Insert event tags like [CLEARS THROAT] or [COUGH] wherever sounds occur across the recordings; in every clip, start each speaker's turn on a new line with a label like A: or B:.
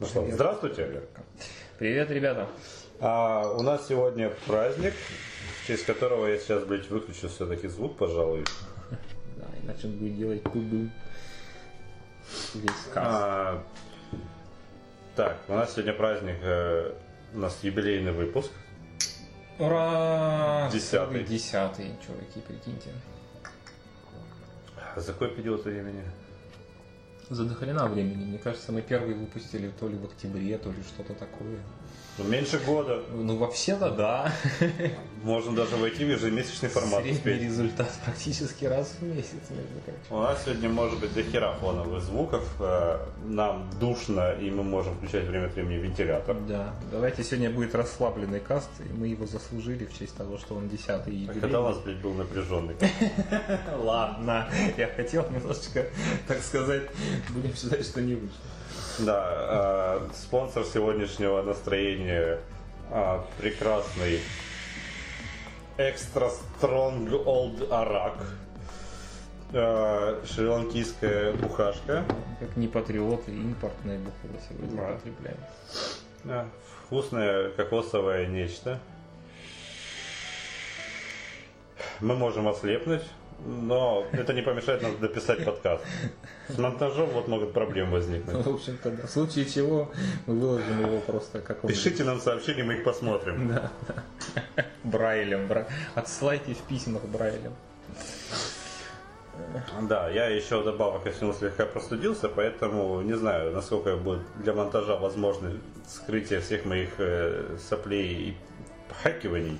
A: Ну что, здравствуйте.
B: Привет, ребята.
A: А, у нас сегодня праздник, в честь которого я сейчас, блядь, выключу все-таки звук, пожалуй.
B: Да, иначе он будет делать пубы. Весь каст.
A: А, так, у нас сегодня праздник, э, у нас юбилейный выпуск.
B: Ура!
A: Десятый.
B: Десятый, чуваки, прикиньте.
A: За какой период времени?
B: За дохрена времени. Мне кажется, мы первый выпустили то ли в октябре, то ли что-то такое.
A: Ну, меньше года.
B: Ну, вообще-то да.
A: Можно даже войти в ежемесячный формат.
B: Средний
A: успеть.
B: результат [LAUGHS] практически раз в месяц.
A: У нас сегодня может быть до хера фоновых звуков. Э, Нам душно, и мы можем включать время от времени вентилятор.
B: Да, давайте сегодня будет расслабленный каст, и мы его заслужили в честь того, что он десятый
A: А
B: юбилей.
A: Когда у нас, блядь, был напряженный? [LAUGHS]
B: Ладно, я хотел немножечко, так сказать, будем считать, что не вышло.
A: Да, э, спонсор сегодняшнего настроения э, прекрасный Extra Strong Old Arak. Э, шри-ланкийская бухашка.
B: Как не патриоты, импортное бухло сегодня
A: Да.
B: потребляем.
A: Э, Вкусное кокосовое нечто. Мы можем ослепнуть, но это не помешает нам дописать подкаст. С монтажом вот могут проблемы возникнуть.
B: В общем-то, да. В случае чего мы выложим его просто как он
A: Пишите нам сообщения, мы их посмотрим.
B: Да, да. Брайлем. бра- Отсылайте в письмах Брайлем.
A: Да, я еще вдобавок ко всему слегка простудился, поэтому не знаю, насколько будет для монтажа возможно скрытие всех моих э, соплей и похакиваний,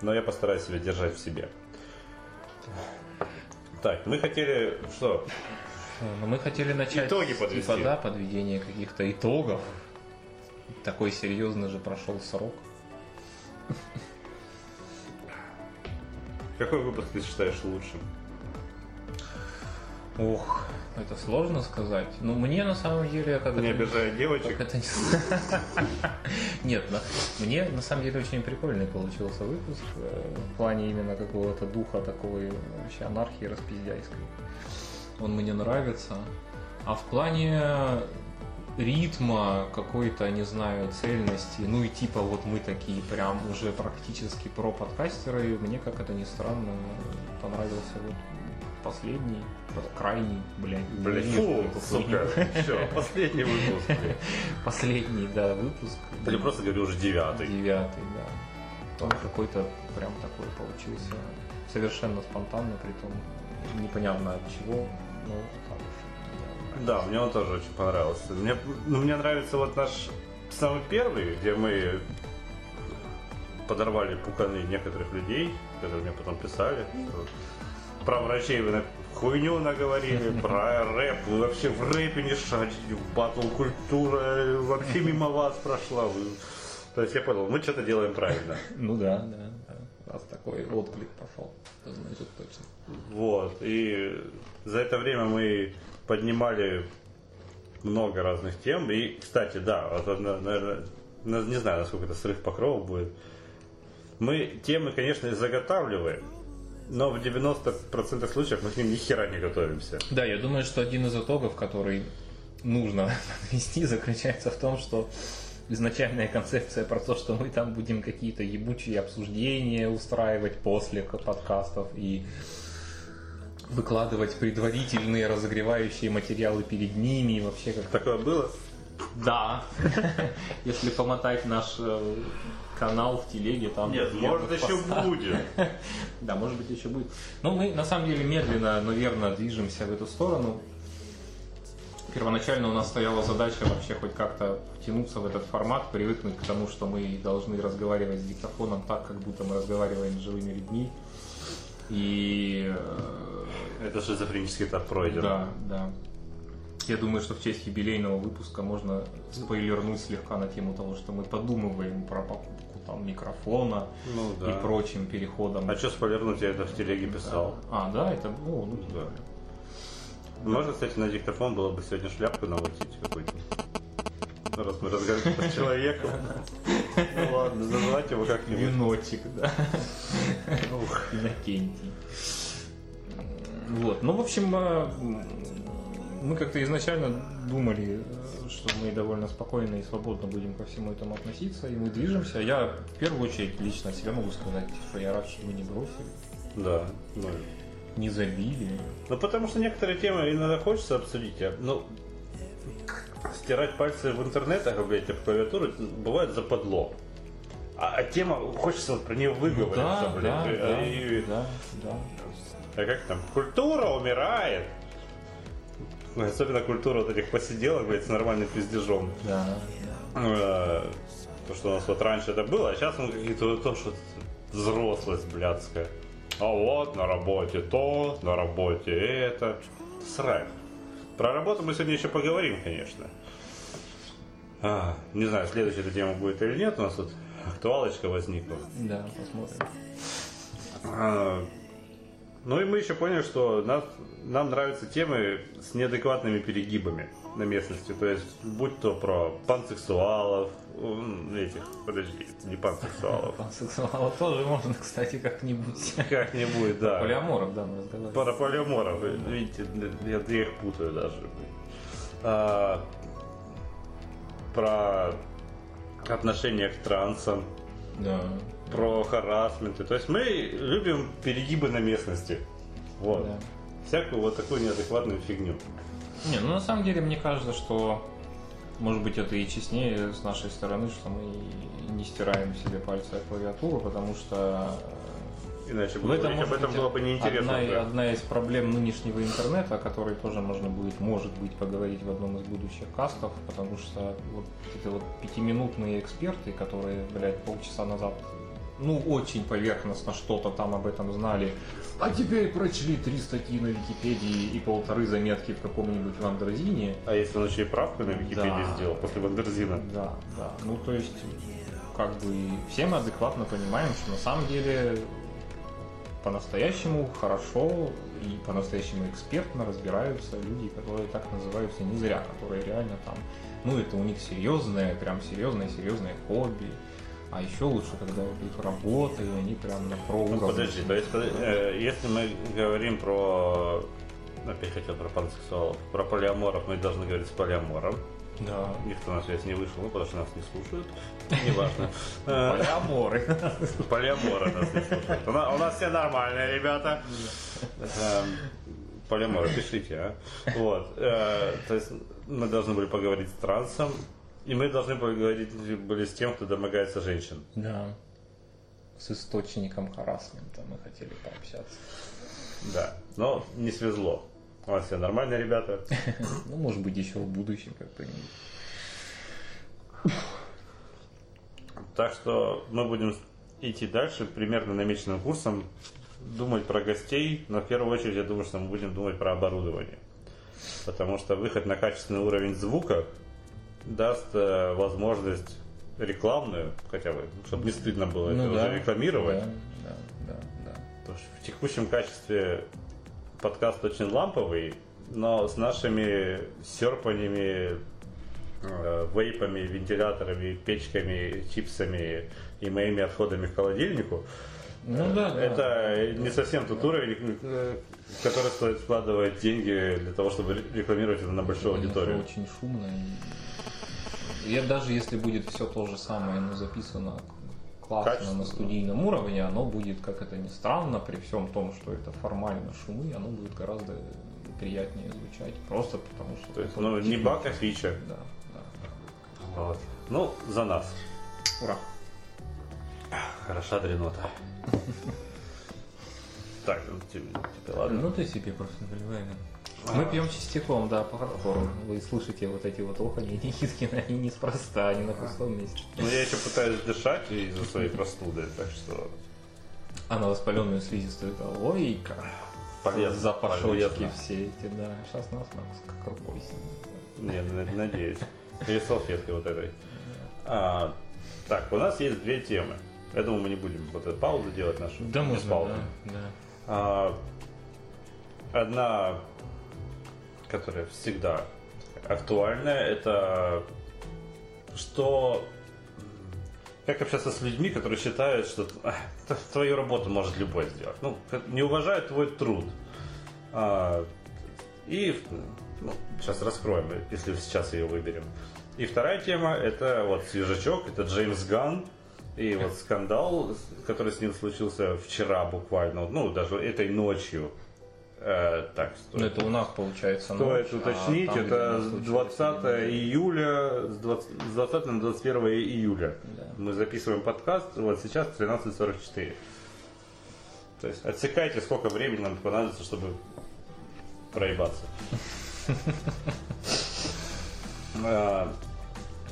A: но я постараюсь себя держать в себе. Так, мы хотели что?
B: Но мы хотели начать
A: Итоги подвести.
B: типа, да, подведение каких-то итогов. Такой серьезный же прошел срок.
A: Какой выпуск ты считаешь лучшим?
B: Ох, это сложно сказать. Ну, мне на самом деле, как
A: Не
B: это...
A: обижая девочек.
B: Как это не- [LAUGHS] Нет, на- мне на самом деле очень прикольный получился выпуск э, в плане именно какого-то духа такой вообще анархии распиздяйской. Он мне нравится. А в плане ритма, какой-то, не знаю, цельности, ну и типа вот мы такие прям уже практически про подкастеры, мне, как это ни странно, понравился вот последний, крайний, блядь,
A: Блин, фу, сука. Все, [LAUGHS] последний выпуск.
B: Последний, да, выпуск.
A: Или просто говорю уже девятый.
B: Девятый, да. Он какой-то прям такой получился совершенно спонтанно, при том непонятно от чего, но хороший.
A: Да, мне он тоже очень понравился. Мне, ну, мне нравится вот наш самый первый, где мы подорвали пуканы некоторых людей, которые мне потом писали. что Про врачей вы на хуйню наговорили, [LAUGHS] про рэп. Вы вообще в рэпе не шарите, батл культура вообще [LAUGHS] мимо вас прошла. Вы- То есть я понял, мы что-то делаем правильно. [LAUGHS]
B: Ну да, да, да. Раз такой отклик пошел, то значит точно.
A: Вот. И за это время мы поднимали много разных тем. И, кстати, да, вот, на- наверное, на- не знаю, насколько это срыв покрова будет. Мы темы, конечно, заготавливаем, но в 90% случаев мы к ним ни хера не готовимся.
B: Да, я думаю, что один из итогов, который нужно [LAUGHS] подвести, заключается в том, что изначальная концепция про то, что мы там будем какие-то ебучие обсуждения устраивать после подкастов и выкладывать предварительные разогревающие материалы перед ними и вообще как
A: Такое было?
B: Да. [LAUGHS] Если помотать наш э, канал в телеге, там...
A: Нет, может еще
B: постах-
A: будет. [LAUGHS]
B: Да, может быть еще будет. Но мы на самом деле медленно, но верно движемся в эту сторону. Первоначально у нас стояла задача вообще хоть как-то втянуться в этот формат, привыкнуть к тому, что мы должны разговаривать с диктофоном так, как будто мы разговариваем с живыми людьми. И э,
A: Это шизофренический этап пройден.
B: да, да. Я думаю, что в честь юбилейного выпуска можно спойлернуть слегка на тему того, что мы подумываем про покупку там микрофона
A: Ну да.
B: и прочим переходом.
A: А что спойлернуть, я это в телеге писал.
B: А, да, это ну, ну,
A: Да. Можно, кстати, на диктофон было бы сегодня шляпку наводить какой-то. Ну, раз мы разговариваем с человеком. Ну ладно, называть его как-нибудь.
B: Виночек, да. Иннокентий. Вот. Ну, в общем, э, мы как-то изначально думали, что мы довольно спокойно и свободно будем ко всему этому относиться, и мы движемся. Я в первую очередь лично себе могу сказать, что я рад, что мы не бросили,
A: Да. Ну,
B: не забили.
A: ну, потому что некоторые темы иногда хочется обсудить. а, Ну, стирать пальцы в интернетах, блядь, об клавиатуру, бывает западло. А, а тема, хочется вот про нее выговориться,
B: да,
A: блядь.
B: да,
A: а,
B: да,
A: и-
B: да, да.
A: А как там? Культура умирает. Ну, Особенно культура вот этих посиделок, блядь, с нормальным пиздежом.
B: Да,
A: Э, То, что у нас вот раньше это было, а сейчас мы какие-то то, что взрослость блядская. А вот на работе то, на работе это. Срань. Про работу мы сегодня еще поговорим, конечно. А, не знаю, следующая эта тема будет или нет, у нас тут актуалочка возникла.
B: да, посмотрим.
A: А, Ну и мы еще поняли, что нас, нам нравятся темы с неадекватными перегибами на местности. То есть, будь то про пансексуалов, этих, подожди, не пансексуалов.
B: Пансексуала тоже можно, кстати, как-нибудь.
A: Как-нибудь, да.
B: Полиаморов, да, мы разговаривали.
A: Про полиаморов, видите, я, я их путаю даже. А, про отношения к трансам,
B: Да.
A: Про харасменты. То есть мы любим перегибы на местности. Вот.
B: Да.
A: Всякую вот такую неадекватную фигню.
B: Не, ну на самом деле мне кажется, что может быть это и честнее с нашей стороны, что мы не стираем себе пальцы о клавиатуру, потому что
A: Иначе
B: в
A: бы
B: этом,
A: говорить об
B: может
A: этом
B: быть,
A: было бы неинтересно.
B: Одна,
A: да.
B: одна из проблем нынешнего интернета, о которой тоже можно будет, может быть, поговорить в одном из будущих кастов, потому что вот эти вот пятиминутные эксперты, которые, блядь, полчаса назад ну, очень поверхностно что-то там об этом знали, а теперь прочли три статьи на Википедии и полторы заметки в каком-нибудь Вандерзине,
A: А если он еще и правку на Википедии
B: Да.
A: сделал после Вандерзина?
B: Да, да. Ну, то есть, как бы все мы адекватно понимаем, что на самом деле по-настоящему хорошо и по-настоящему экспертно разбираются люди, которые так называются не зря, которые реально там, ну, это у них серьезное, прям серьезное-серьезное хобби. А еще лучше, когда это их работа, и они прям на про
A: Ну, подожди, то есть, э, если мы говорим про... Опять хотел про пансексуалов. Про полиаморов мы должны говорить с полиамором.
B: Да.
A: Никто на связь не вышел, ну, потому что нас не слушают. [LAUGHS] Неважно. Э,
B: Полиаморы.
A: Полиамора нас не слушают. У на- у нас все нормальные ребята. Эм, Полиамора, пишите, а. Вот. э, То есть мы должны были поговорить с трансом, и мы должны поговорить были с тем, кто домогается женщин.
B: Да. С источником харасмента мы хотели пообщаться.
A: Да. Но не свезло. У нас все нормальные ребята. [LAUGHS]
B: Ну, может быть, еще в будущем как-нибудь.
A: Так что мы будем идти дальше примерно намеченным курсом, думать про гостей, но в первую очередь я думаю, что мы будем думать про оборудование. Потому что выход на качественный уровень звука даст э, возможность рекламную, хотя бы, чтобы не стыдно было это уже рекламировать.
B: Ну Да, да, да, да.
A: Потому что в текущем качестве подкаст очень ламповый, но с нашими серпаниями, э, вейпами, вентиляторами, печками, чипсами и моими отходами к холодильнику,
B: Ну да, да.
A: это не совсем тот уровень, э, в который стоит вкладывать деньги для того, чтобы ре- рекламировать это на большую
B: Это
A: аудиторию.
B: очень шумно. И... и даже если будет все то же самое, но записано классно на студийном уровне, оно будет, как это ни странно, при всем том, что это формально шумы, оно будет гораздо приятнее звучать. Просто потому что...
A: То есть, ну, не баг, а фича.
B: Да, да.
A: Вот. Ну, за нас.
B: Ура.
A: Хороша дренота. [LAUGHS] Так, ну, тебе, тебе ладно.
B: Ну ты себе просто наливай. да. Мы пьем частяком, да, по хардкору. Вы слышите вот эти вот охани и [LAUGHS] Никиткины, они неспроста, они на пустом месте.
A: Ну, я еще пытаюсь дышать из-за своей простуды, так что
B: А на воспаленную слизистую это ой, как
A: полезно.
B: запашочки
A: полезно.
B: все эти, да. Сейчас нас как, рукой снимет.
A: Не, на- надеюсь. Или салфеткой вот этой. А, так, у нас есть две темы. Я думаю, мы не будем вот эту паузу делать нашу.
B: Да, можно, да, да.
A: А, одна, которая всегда актуальная, это что как общаться с людьми, которые считают, что «Ах, т- твою работу может любой сделать. Ну, не уважают твой труд. А, и Ну, сейчас раскроем, если сейчас ее выберем. И вторая тема, это вот свежачок, это Джеймс Ганн. И вот скандал, который с ним случился вчера буквально, ну, даже этой ночью. Э, так,
B: Ну,
A: стоит,
B: это у нас получается
A: стоит
B: ночь, а
A: уточнить,
B: там, где
A: это с
B: случилась,
A: 20
B: видимо,
A: июля, с 20, с 20 на 21 июля.
B: Да.
A: Мы записываем подкаст, вот сейчас 13.44. То есть отсекайте, сколько времени нам понадобится, чтобы проебаться. [LAUGHS]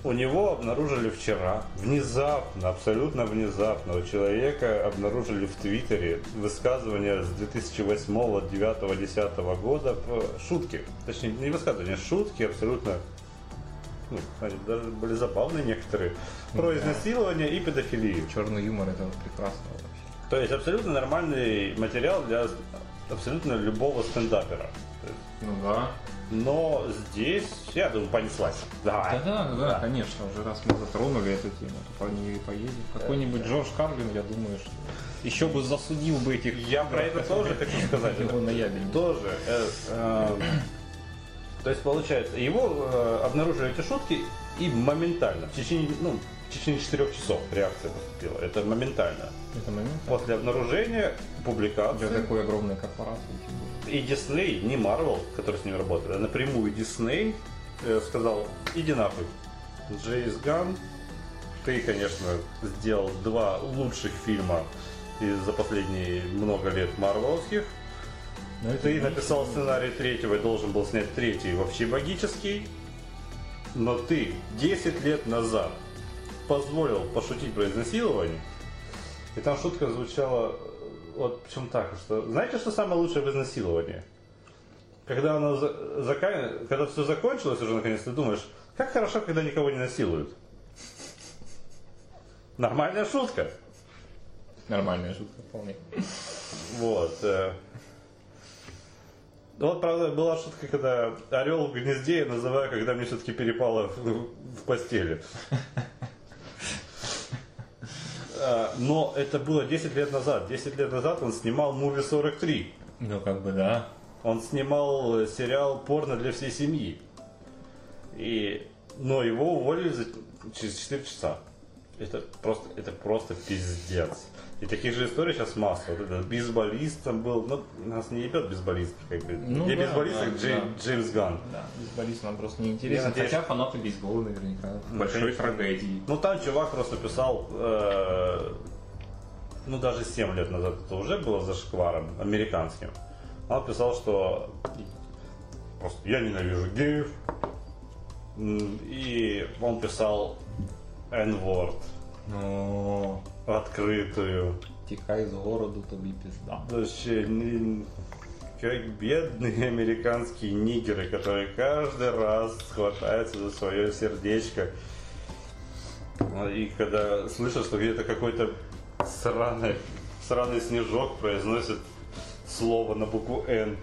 A: У него обнаружили вчера, внезапно, абсолютно внезапно, у человека обнаружили в Твиттере высказывания с 2008, 9, 10 года, шутки. Точнее, не высказывания, шутки абсолютно ну, они даже были забавные некоторые, про
B: Да.
A: изнасилование и педофилию.
B: Черный юмор это прекрасно вообще.
A: То есть абсолютно нормальный материал для абсолютно любого стендапера.
B: Ну да.
A: Но здесь, я думаю, понеслась. Давай.
B: Да, да, да, конечно, уже раз мы затронули эту тему, то по ней и поедем. Какой-нибудь Джордж Карлин, я думаю, что еще бы засудил бы этих...
A: Я про это тоже хочу [LAUGHS] сказать.
B: Его наябедничать.
A: Тоже. э, э, [CLEARS THROAT] То есть, получается, его э, обнаружили эти шутки и моментально, в течение, ну, в течение 4 часов реакция поступила. Это моментально.
B: Это момент.
A: После обнаружения, публикации.
B: Для такой огромной корпорации. более.
A: И Дисней, не Марвел, который с ним работает, а напрямую Дисней э, сказал, иди нахуй. Джейс Ган, ты, конечно, сделал два лучших фильма за последние много лет марвеловских.
B: Но это
A: Ты написал сценарий третьего и должен был снять третий вообще магический. Но ты 10 лет назад позволил пошутить про изнасилование. И там шутка звучала, вот причем так, что знаете, что самое лучшее в изнасиловании? Когда оно за- зака- когда все закончилось уже наконец, ты думаешь, как хорошо, когда никого не насилуют. Нормальная шутка.
B: Нормальная шутка вполне.
A: Вот. э. Ну Вот, правда, была шутка, когда орел в гнезде я называю, когда мне все-таки перепало в, в постели. А, Но это было 10 лет назад. 10 лет назад он снимал «Муви 43».
B: Ну как бы да.
A: Он снимал э, сериал «Порно для всей семьи». И... Но его уволили за... через 4 часа. Это просто, это просто пиздец. И таких же историй сейчас масса. Вот этот бейсболист там был, ну, нас не ебет бейсболист, как бы.
B: Ну
A: Где
B: да,
A: бейсболист,
B: да,
A: как Джей-
B: да.
A: Джеймс Ганн.
B: Да, бейсболист нам просто не
A: надеюсь,
B: Хотя фанаты бейсбола наверняка. Большой
A: конечно.
B: трагедии.
A: Ну, там чувак просто писал, э, ну, даже 7 лет назад это уже было за шкваром американским. Он писал, что просто я ненавижу геев. И он писал N-word
B: Ну,
A: в открытую.
B: тікай з городу, тобі пізда.
A: Вообще, не- как бедные американские нигеры, которые каждый раз хватаются за свое сердечко. А, И когда слышат, что где-то какой-то сраный, сраный снежок произносит слово на букву Н.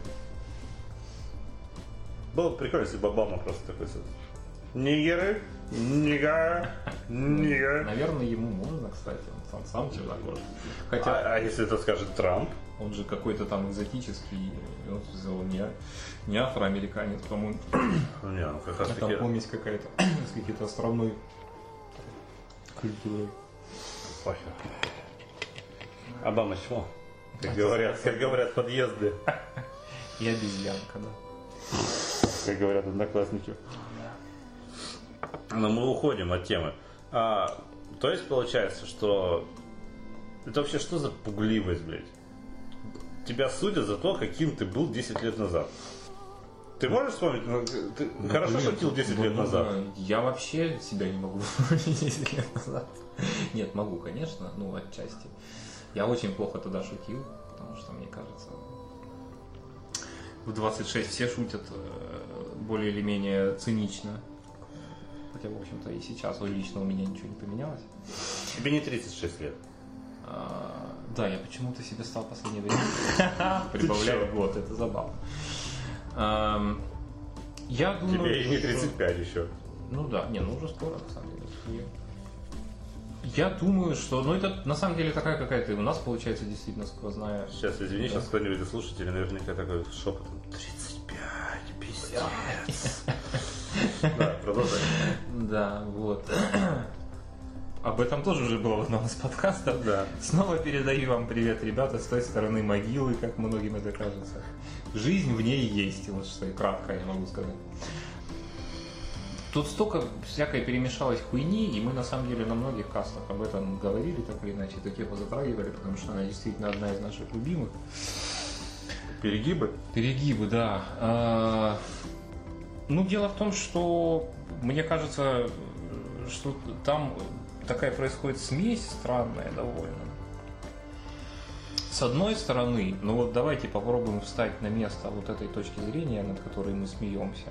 A: Было бы прикольно, если бы Обама просто такой с- Нигеры, нига, нига.
B: Наверное, ему можно, кстати, он сам, сам чернокожий. Хотя
A: А, а если это скажет Трамп?
B: он же какой-то там экзотический, и он, он не, не афроамериканец, по-моему,
A: Не, ну как раз
B: а там
A: таки...
B: помесь какая-то [CLEARS THROAT] с какой-то островной культурой.
A: Похер. Обама чмо. Как говорят, как говорят подъезды. [LAUGHS]
B: И обезьянка, да.
A: Как говорят одноклассники. Но мы уходим от темы. А, то есть получается, что это вообще что за пугливость, блядь? Тебя судят за то, каким ты был 10 лет назад. Ты можешь вспомнить? ну, Ты хорошо
B: блин,
A: шутил 10 лет
B: ну,
A: назад.
B: ну, Я вообще себя не могу вспомнить 10 лет назад. Нет, могу, конечно, ну, отчасти. Я очень плохо тогда шутил, потому что, мне кажется, в 26 все шутят э, более или менее цинично. Хотя, в общем-то, и сейчас лично у меня ничего не поменялось.
A: Тебе не 36 лет.
B: А, Да, я почему-то себе стал в последнее время [LAUGHS] прибавлять год, это забавно. Ам, Я думаю,
A: Тебе и не
B: что-
A: 35 еще.
B: Ну да, не, ну уже скоро, на самом деле. Я думаю, что, ну это на самом деле такая какая-то у нас получается действительно сквозная.
A: Сейчас, извини, сейчас кто-нибудь из слушателей наверняка такой шепотом. 35, 50. Да, продолжай.
B: Да, вот. [CLEARS THROAT] Об этом тоже уже было в одном из подкастов.
A: Да.
B: Снова передаю вам привет, ребята, с той стороны могилы, как многим это кажется. Жизнь в ней есть, вот что и кратко я могу сказать. Тут столько всякой перемешалось хуйни, и мы на самом деле на многих кастах об этом говорили, так или иначе, эту тему затрагивали, потому что она действительно одна из наших любимых.
A: Перегибы?
B: Перегибы, да. А, Ну, дело в том, что мне кажется, что там такая происходит смесь странная довольно. С одной стороны, ну вот давайте попробуем встать на место вот этой точки зрения, над которой мы смеемся.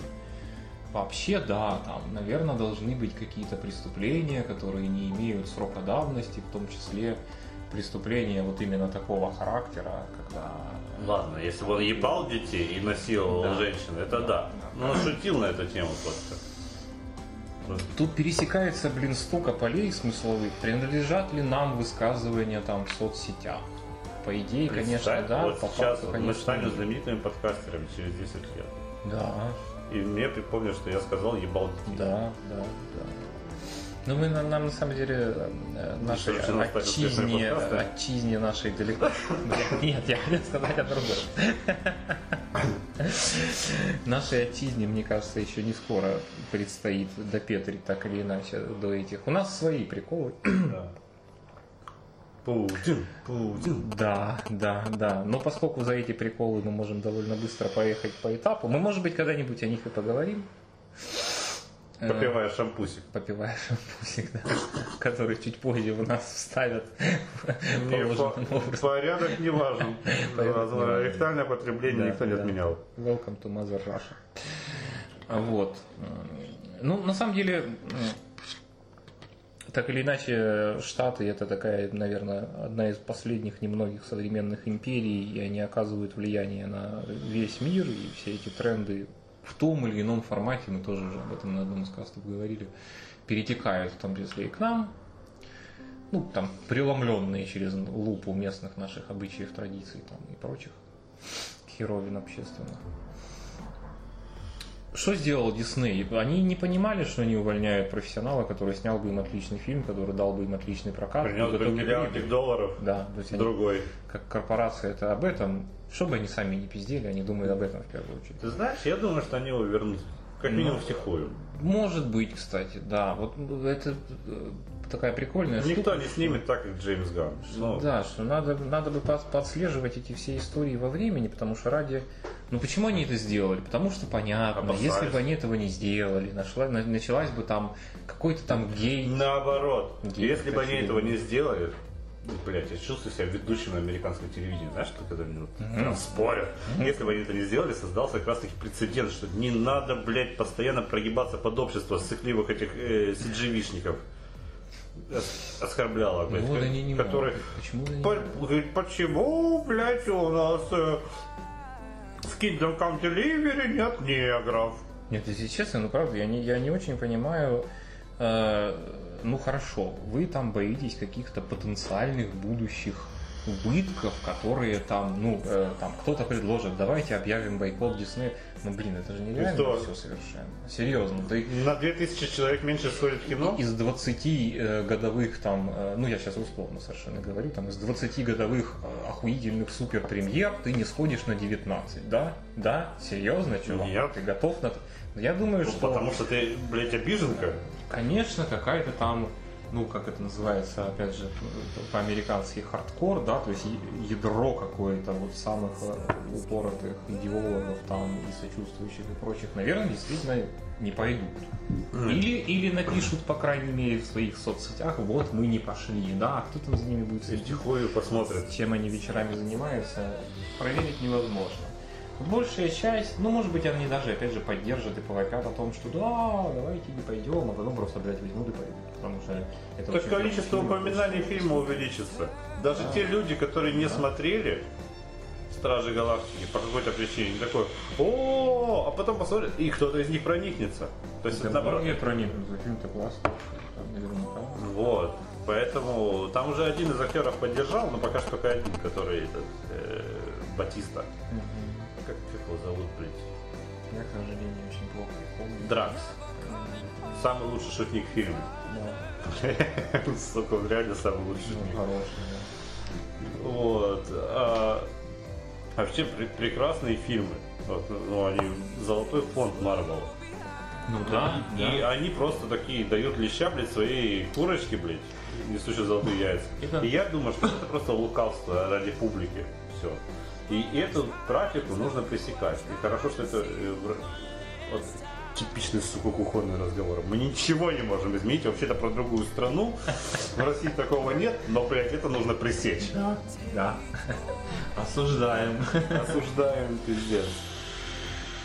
B: Вообще, да, там, наверное, должны быть какие-то преступления, которые не имеют срока давности, в том числе преступления вот именно такого характера, когда
A: Ладно, если бы он ебал детей и насиловал
B: Да.
A: женщин, это да.
B: Да.
A: Но он шутил на эту тему просто.
B: Тут пересекается, блин, столько полей смысловых. Принадлежат ли нам высказывания там в соцсетях? По идее, конечно, да.
A: Вот
B: по
A: сейчас
B: факту,
A: мы
B: конечно,
A: станем
B: нет.
A: знаменитыми подкастерами через 10 лет.
B: Да,
A: И мне припомнят, что я сказал ебал детей.
B: да, да, да. Ну, мы, нам, нам, на самом деле, э, нашей
A: успешными
B: отчизне,
A: подкастерами?
B: отчизне нашей далеко... Нет, я хотел сказать о другом. Нашей отчизне, мне кажется, еще не скоро предстоит допетрить так или иначе до этих. У нас свои приколы.
A: Путин, Путин.
B: Да, да, да. Но поскольку за эти приколы мы можем довольно быстро поехать по этапу, мы, может быть, когда-нибудь о них и поговорим. Э,
A: Попивая шампусик.
B: Попивая шампусик, да, [LAUGHS] который чуть позже в нас вставят
A: порядок не важен. [LAUGHS] Ректальное потребление никто не отменял.
B: Welcome to Mother Russia. А Вот. Ну, на самом деле, так или иначе, Штаты это такая, наверное, одна из последних немногих современных империй, и они оказывают влияние на весь мир, и все эти тренды в том или ином формате, мы тоже уже об этом на одном из кастов говорили, перетекают в том числе и к нам, ну, там, преломленные через лупу местных наших обычаев, традиций там, и прочих херовин общественных. Что сделал Дисней? Они не понимали, что они увольняют профессионала, который снял бы им отличный фильм, который дал бы им отличный прокат.
A: Принес бы миллиардик долларов.
B: Да, то есть они,
A: Другой.
B: как корпорация это об этом, чтобы они сами не пиздели, они думают об этом в первую очередь.
A: Ты знаешь, я думаю, что они его вернут. Как
B: Ну.
A: минимум втихую.
B: Может быть, кстати, да. Вот это э, такая прикольная штука.
A: Никто не снимет так, как Джеймс Ганн. Ну,
B: Да, что надо, надо бы под- подслеживать эти все истории во времени, потому что ради... Ну почему они это сделали? Потому что понятно,
A: Опасались.
B: если бы они этого не сделали, нашла, на- началась бы там какой-то там гей.
A: Наоборот.
B: Гей,
A: Если бы они этого не сделали, Блять, я чувствую себя ведущим на американском телевидении, знаешь, что когда мне там спорят. Если бы они это не сделали, создался как раз таки прецедент, что не надо, блядь, постоянно прогибаться под общество сыкливых этих э, CGV-шников. Ос- Оскорбляло, блядь,
B: Ну, вот они не
A: которые...
B: могут. Почему они не
A: По- говорит, почему, блядь, у нас э, в Kingdom Come Delivery нет негров?
B: Нет, если честно, ну правда, я не, я не очень понимаю. э, ну хорошо, вы там боитесь каких-то потенциальных будущих убытков, которые там, ну, э, там кто-то предложит, давайте объявим бойкот Диснея. Ну блин, это же нереально
A: что?
B: все совершенно. Серьезно, ты
A: На 2000 человек меньше сходит в кино?
B: из 20 э, годовых там, э, ну я сейчас условно совершенно говорю, там из 20 годовых э, охуительных супер премьер ты не сходишь на 19, да? Да? Серьезно, чувак?
A: Нет.
B: Ты готов на... Я думаю,
A: Ну,
B: что...
A: потому что ты, блядь, обиженка.
B: Конечно, какая-то там, ну, как это называется, опять же, по-американски хардкор, да, то есть ядро какое-то вот самых э, упоротых идеологов там и сочувствующих и прочих, наверное, действительно не пойдут. Или, или напишут, по крайней мере, в своих соцсетях, вот мы не пошли, да, а кто там за ними будет следить,
A: втихую посмотрят.
B: чем они вечерами занимаются, проверить невозможно. Большая часть, ну, может быть, они даже, опять же, поддержат и повопят о том, что да, давайте не пойдем, а потом просто, блядь, возьмут и пойдут, потому что это
A: Так количество упоминаний фильма увеличится. Даже те люди, которые не смотрели Стражи Галактики по какой-то причине, такой, о, а потом посмотрят, и кто-то из них проникнется. То есть наоборот.
B: многие проникнутся, фильм-то классный.
A: Вот. Поэтому там уже один из актеров поддержал, но пока что только один, который этот э, Батиста.
B: Мгм.
A: Как, как его зовут, блядь?
B: Я, к сожалению, очень плохо их помню.
A: Дракс. Самый лучший шутник в фильме.
B: Да, [LAUGHS]
A: Сука, он реально самый лучший
B: хороший,
A: Вот. А, вообще пре- прекрасные фильмы. Вот, ну, они золотой фонд Марвел.
B: да. Ну да,
A: И они просто такие дают леща, блядь, своей курочке, блядь, несущей золотые яйца. И я думаю, что это просто лукавство ради публики. Все. И эту практику нужно пресекать. И хорошо, что это э, вот, типичный, сука, кухонный разговор. Мы ничего не можем изменить. Вообще-то про другую страну. В России такого нет, но, блядь, это нужно пресечь.
B: Да, да. Осуждаем.
A: Осуждаем, пиздец.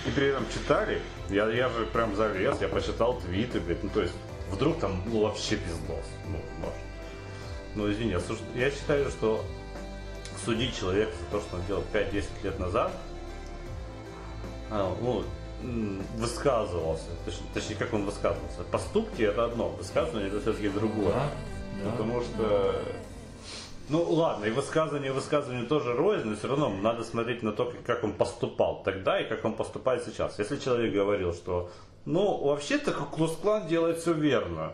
A: И при этом читали, я, я же прям залез, я прочитал твиты, блядь, ну то есть, вдруг там ну, вообще пиздос, ну, может. Ну, извини, осуж- я считаю, что судить человека за то, что он делал 5-10 лет назад, а, ну, высказывался, точнее, точнее, как он высказывался. Поступки это одно, высказывание это все-таки другое.
B: Да, да.
A: Потому что ну ладно, и высказывание высказыванию тоже рознь, но все равно надо смотреть на то, как- как он поступал тогда и как он поступает сейчас. Если человек говорил, что ну вообще-то Клус-клан делает все верно,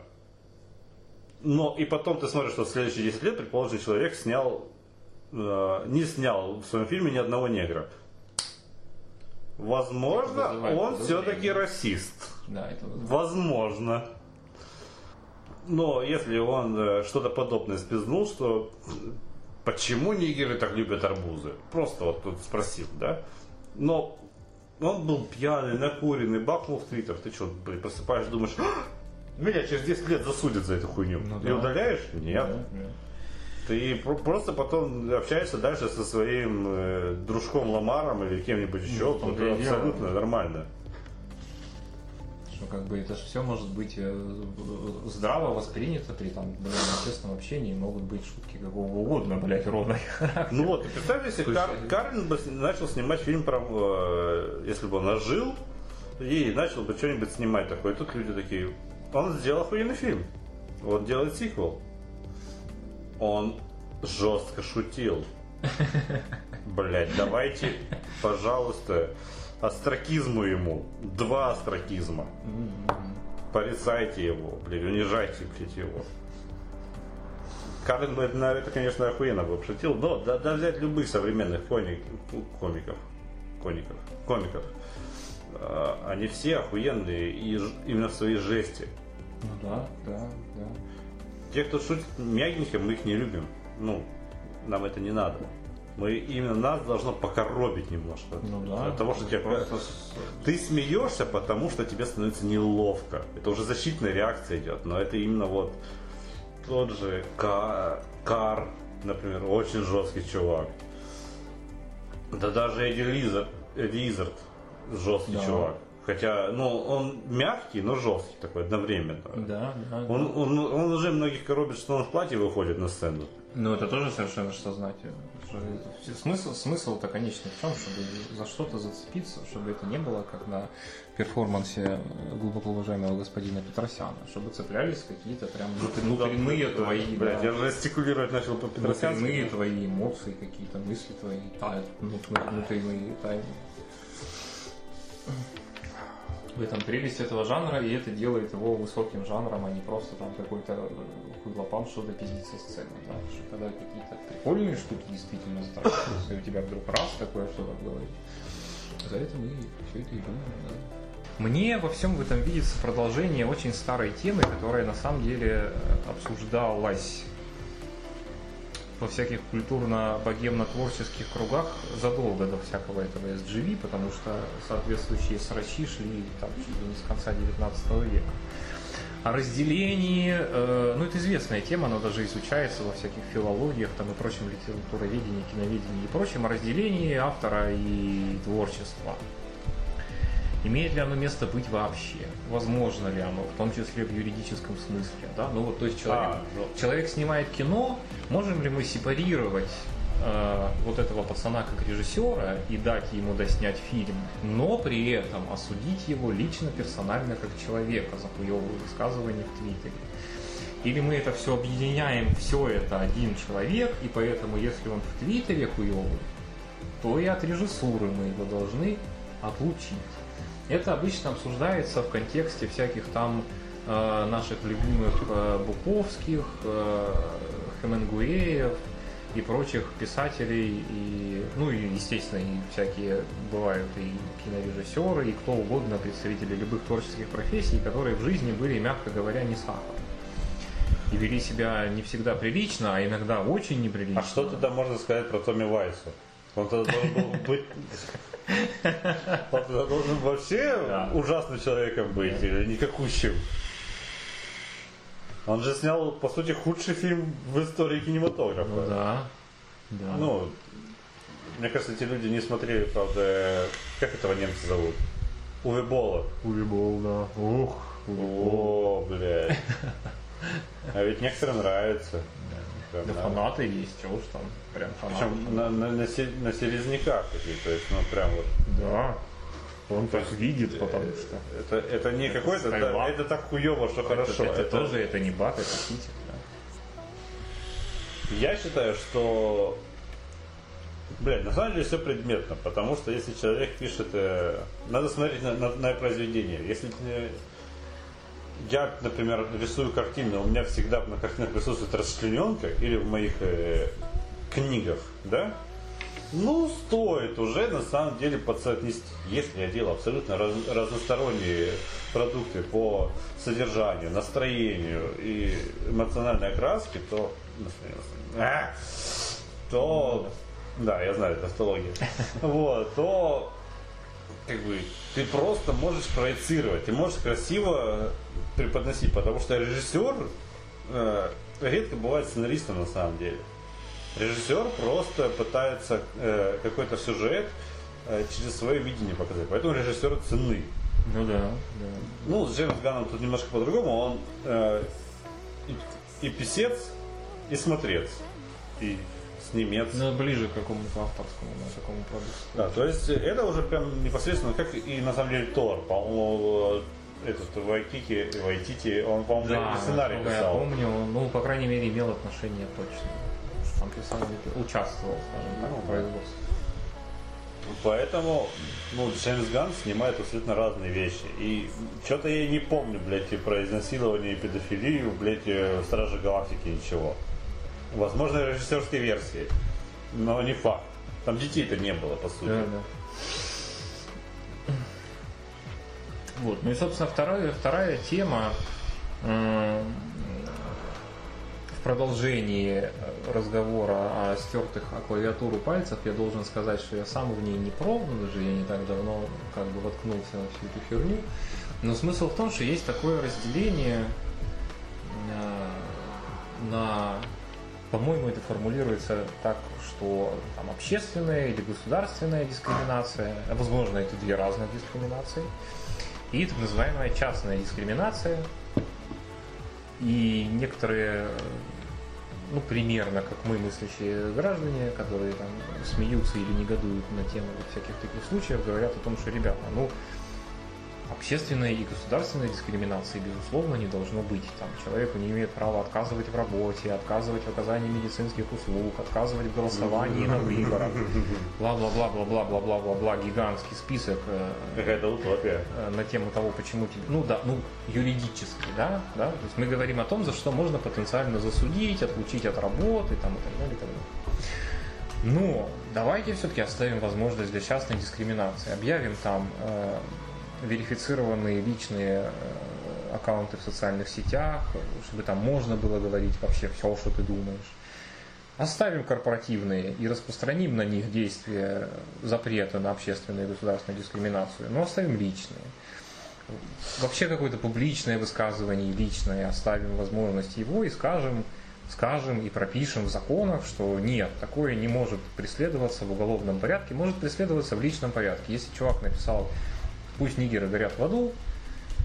A: но и потом ты смотришь, что в следующие 10 лет, предположим, человек снял, э, не снял в своем фильме ни одного негра. Возможно,
B: Вызывает
A: он все-таки расист.
B: Да, это вот-
A: Возможно. Но если он э, что-то подобное спизнул, что почему нигеры так любят арбузы? Просто вот тут спросил, да? Но он был пьяный, накуренный, бахнул в твиттер. Ты что, блин, просыпаешь, думаешь, «А, меня через 10 лет засудят за эту хуйню.
B: Ну
A: И
B: да.
A: удаляешь? Нет.
B: Да, да.
A: Ты про- просто потом общаешься дальше со своим э, дружком Ламаром или кем-нибудь еще.
B: том-то
A: Это абсолютно нормально.
B: Что как бы это же все может быть э, здраво воспринято при там, блин, честном общении, могут быть шутки какого угодно, блядь, рода.
A: Ну вот, представь, если Кар- Карен бы начал снимать фильм про... э, если бы он ожил, и начал бы что-нибудь снимать такое. И тут люди такие... Он сделал охуенный фильм. Он делает сиквел. Он жестко шутил. [LAUGHS] Блять, давайте, пожалуйста, астракизму ему. Два астракизма. Порицайте его, блядь, унижайте, блядь, его. Бы это, на это, конечно, охуенно бы пошутил, но да, да взять любых современных коник, комиков, коников, комиков, а, они все охуенные и именно в своей жести.
B: Ну да, да, да.
A: Те, кто шутит мягенько, мы их не любим. Ну, нам это не надо. Мы именно нас должно покоробить немножко.
B: Ну да.
A: От того, что тебе
B: Просто
A: ты смеешься, потому что тебе становится неловко. Это уже защитная реакция идет, но это именно вот тот же Ка- Кар, например, очень жесткий чувак. Да даже Эдди Лизард, Эдди Изард жесткий
B: Да.
A: чувак. Хотя, ну, он мягкий, но жесткий такой одновременно.
B: Да, да.
A: Он, он, он уже многих коробит, что он в платье выходит на сцену.
B: Ну, это тоже совершенно что знать. Это- Смысл, смысл-то, конечно, в том, чтобы за что-то зацепиться, чтобы это не было как на перформансе глубоко уважаемого господина Петросяна, чтобы цеплялись какие-то прям внутренние твои,
A: Блядь,
B: да,
A: я же жестикулировать начал по Петросянски.
B: внутренние твои эмоции, какие-то мысли твои, тают, внут- внутренние тайны. В этом прелесть этого жанра, и это делает его высоким жанром, а не просто там какой-то хуйлопан что-то пиздит со сцены. Да? Что когда какие-то прикольные штуки действительно затрагиваются, и у тебя вдруг раз такое что-то говорит. За это мы все это и любим, да. Мне во всем в этом видится продолжение очень старой темы, которая на самом деле э, обсуждалась во всяких культурно-богемно-творческих кругах задолго до всякого этого SGV, потому что соответствующие срачи шли там чуть ли не с конца 19 века. О разделении, э, ну это известная тема, она даже изучается во всяких филологиях там и прочем литературоведении, киноведении и прочем, о разделении автора и творчества. Имеет ли оно место быть вообще? Возможно ли оно, в том числе в юридическом смысле? Да? Ну вот, то есть человек,
A: А, ну.
B: человек снимает кино, можем ли мы сепарировать э, вот этого пацана как режиссера и дать ему доснять фильм, но при этом осудить его лично, персонально как человека за хуевые высказывания в Твиттере? Или мы это все объединяем, все это один человек, и поэтому если он в Твиттере хуевый, то и от режиссуры мы его должны отлучить. Это обычно обсуждается в контексте всяких там э, наших любимых э, Буковских, э, Хемингуэев и прочих писателей, и, ну и, естественно, и всякие бывают и кинорежиссеры, и кто угодно, представители любых творческих профессий, которые в жизни были, мягко говоря, не сахар. И вели себя не всегда прилично, а иногда очень неприлично.
A: А что тогда можно сказать про Томми Вайса? Он тогда должен был быть... Он должен вообще
B: Да.
A: ужасным человеком быть, или никакущим. Он же снял, по сути, худший фильм в истории кинематографа.
B: Ну да. Да.
A: Ну, мне кажется, эти люди не смотрели, правда, как этого немца зовут? Уве Бола.
B: Увибол, да. Ух.
A: О, блядь. [LAUGHS] А ведь некоторым нравится.
B: Да
A: да.
B: фанаты есть, чего уж там. Прям фанаты.
A: Причем на, на, на, на селезняках такие, то есть, ну, прям вот.
B: Да. Он так видит, потому что.
A: Это, это не какой-то, это,
B: Скайвак.
A: это так хуево, что хорошо.
B: Это, это тоже, это не баг, это Питер. Да.
A: Я считаю, что Блядь, на самом деле все предметно, потому что если человек пишет, э, надо смотреть на, на- на произведение. Если э, я, например, рисую картины, у меня всегда на картинах присутствует расчлененка или в моих э, книгах, да? Ну, стоит уже на самом деле подсоотнести. Если я делаю абсолютно раз- разносторонние продукты по содержанию, настроению и эмоциональной окраске, то а, то да, я знаю, это астология. [LAUGHS] Вот, то как бы ты просто можешь проецировать, ты можешь красиво преподносить, потому что режиссер э, редко бывает сценаристом на самом деле. Режиссер просто пытается э, какой-то сюжет э, через свое видение показать. Поэтому режиссеры ценны.
B: Ну да, да.
A: Ну, с Джеймс Ганном тут немножко по-другому. Он э, и, и писец, и смотрец, и снимец.
B: Ну, ближе к какому-то авторскому, на такому продукту.
A: Да, то есть это уже прям непосредственно, как и на самом деле Тор, по-моему, этот Вайкики, Вайтити, он, по-моему,
B: Да,
A: сценарий
B: я
A: писал.
B: помню, ну, по крайней мере, имел отношение точно. Там писал, участвовал, скажем так,
A: Ну,
B: в производстве.
A: Поэтому, ну, Джеймс Ганн снимает абсолютно разные вещи. И что-то я не помню, блядь, про изнасилование и педофилию, блядь, и Стражи Галактики, ничего. Возможно, режиссерские версии, но не факт. Там детей-то не было, по сути.
B: Да, да. Вот. Ну и, собственно, вторая, вторая тема в продолжении разговора о стертых о клавиатуру пальцев я должен сказать, что я сам в ней не пробовал, даже я не так давно как бы воткнулся на всю эту херню. Но смысл в том, что есть такое разделение э, на по-моему, это формулируется так, что там общественная или государственная дискриминация, возможно, это две разных дискриминации, и так называемая частная дискриминация. И некоторые, ну, примерно как мы, мыслящие граждане, которые там смеются или негодуют на тему вот всяких таких случаев, говорят о том, что, ребята, ну, Общественной и государственной дискриминации, безусловно, не должно быть. Там человеку не имеет права отказывать в работе, отказывать в оказании медицинских услуг, отказывать в голосовании на выборах, бла-бла-бла-бла-бла-бла-бла-бла, гигантский список э, э, на тему того, почему тебе, ну да, ну юридически, да, да, то есть мы говорим о том, за что можно потенциально засудить, отлучить от работы, там и так далее, и так далее. Но давайте все-таки оставим возможность для частной дискриминации, объявим там э, верифицированные личные э, аккаунты в социальных сетях, чтобы там можно было говорить вообще все, что ты думаешь. Оставим корпоративные и распространим на них действия запрета на общественную и государственную дискриминацию, но оставим личные. Вообще какое-то публичное высказывание, личное, оставим возможность его и скажем, скажем и пропишем в законах, что нет, такое не может преследоваться в уголовном порядке, может преследоваться в личном порядке. Если чувак написал, пусть нигеры горят в аду,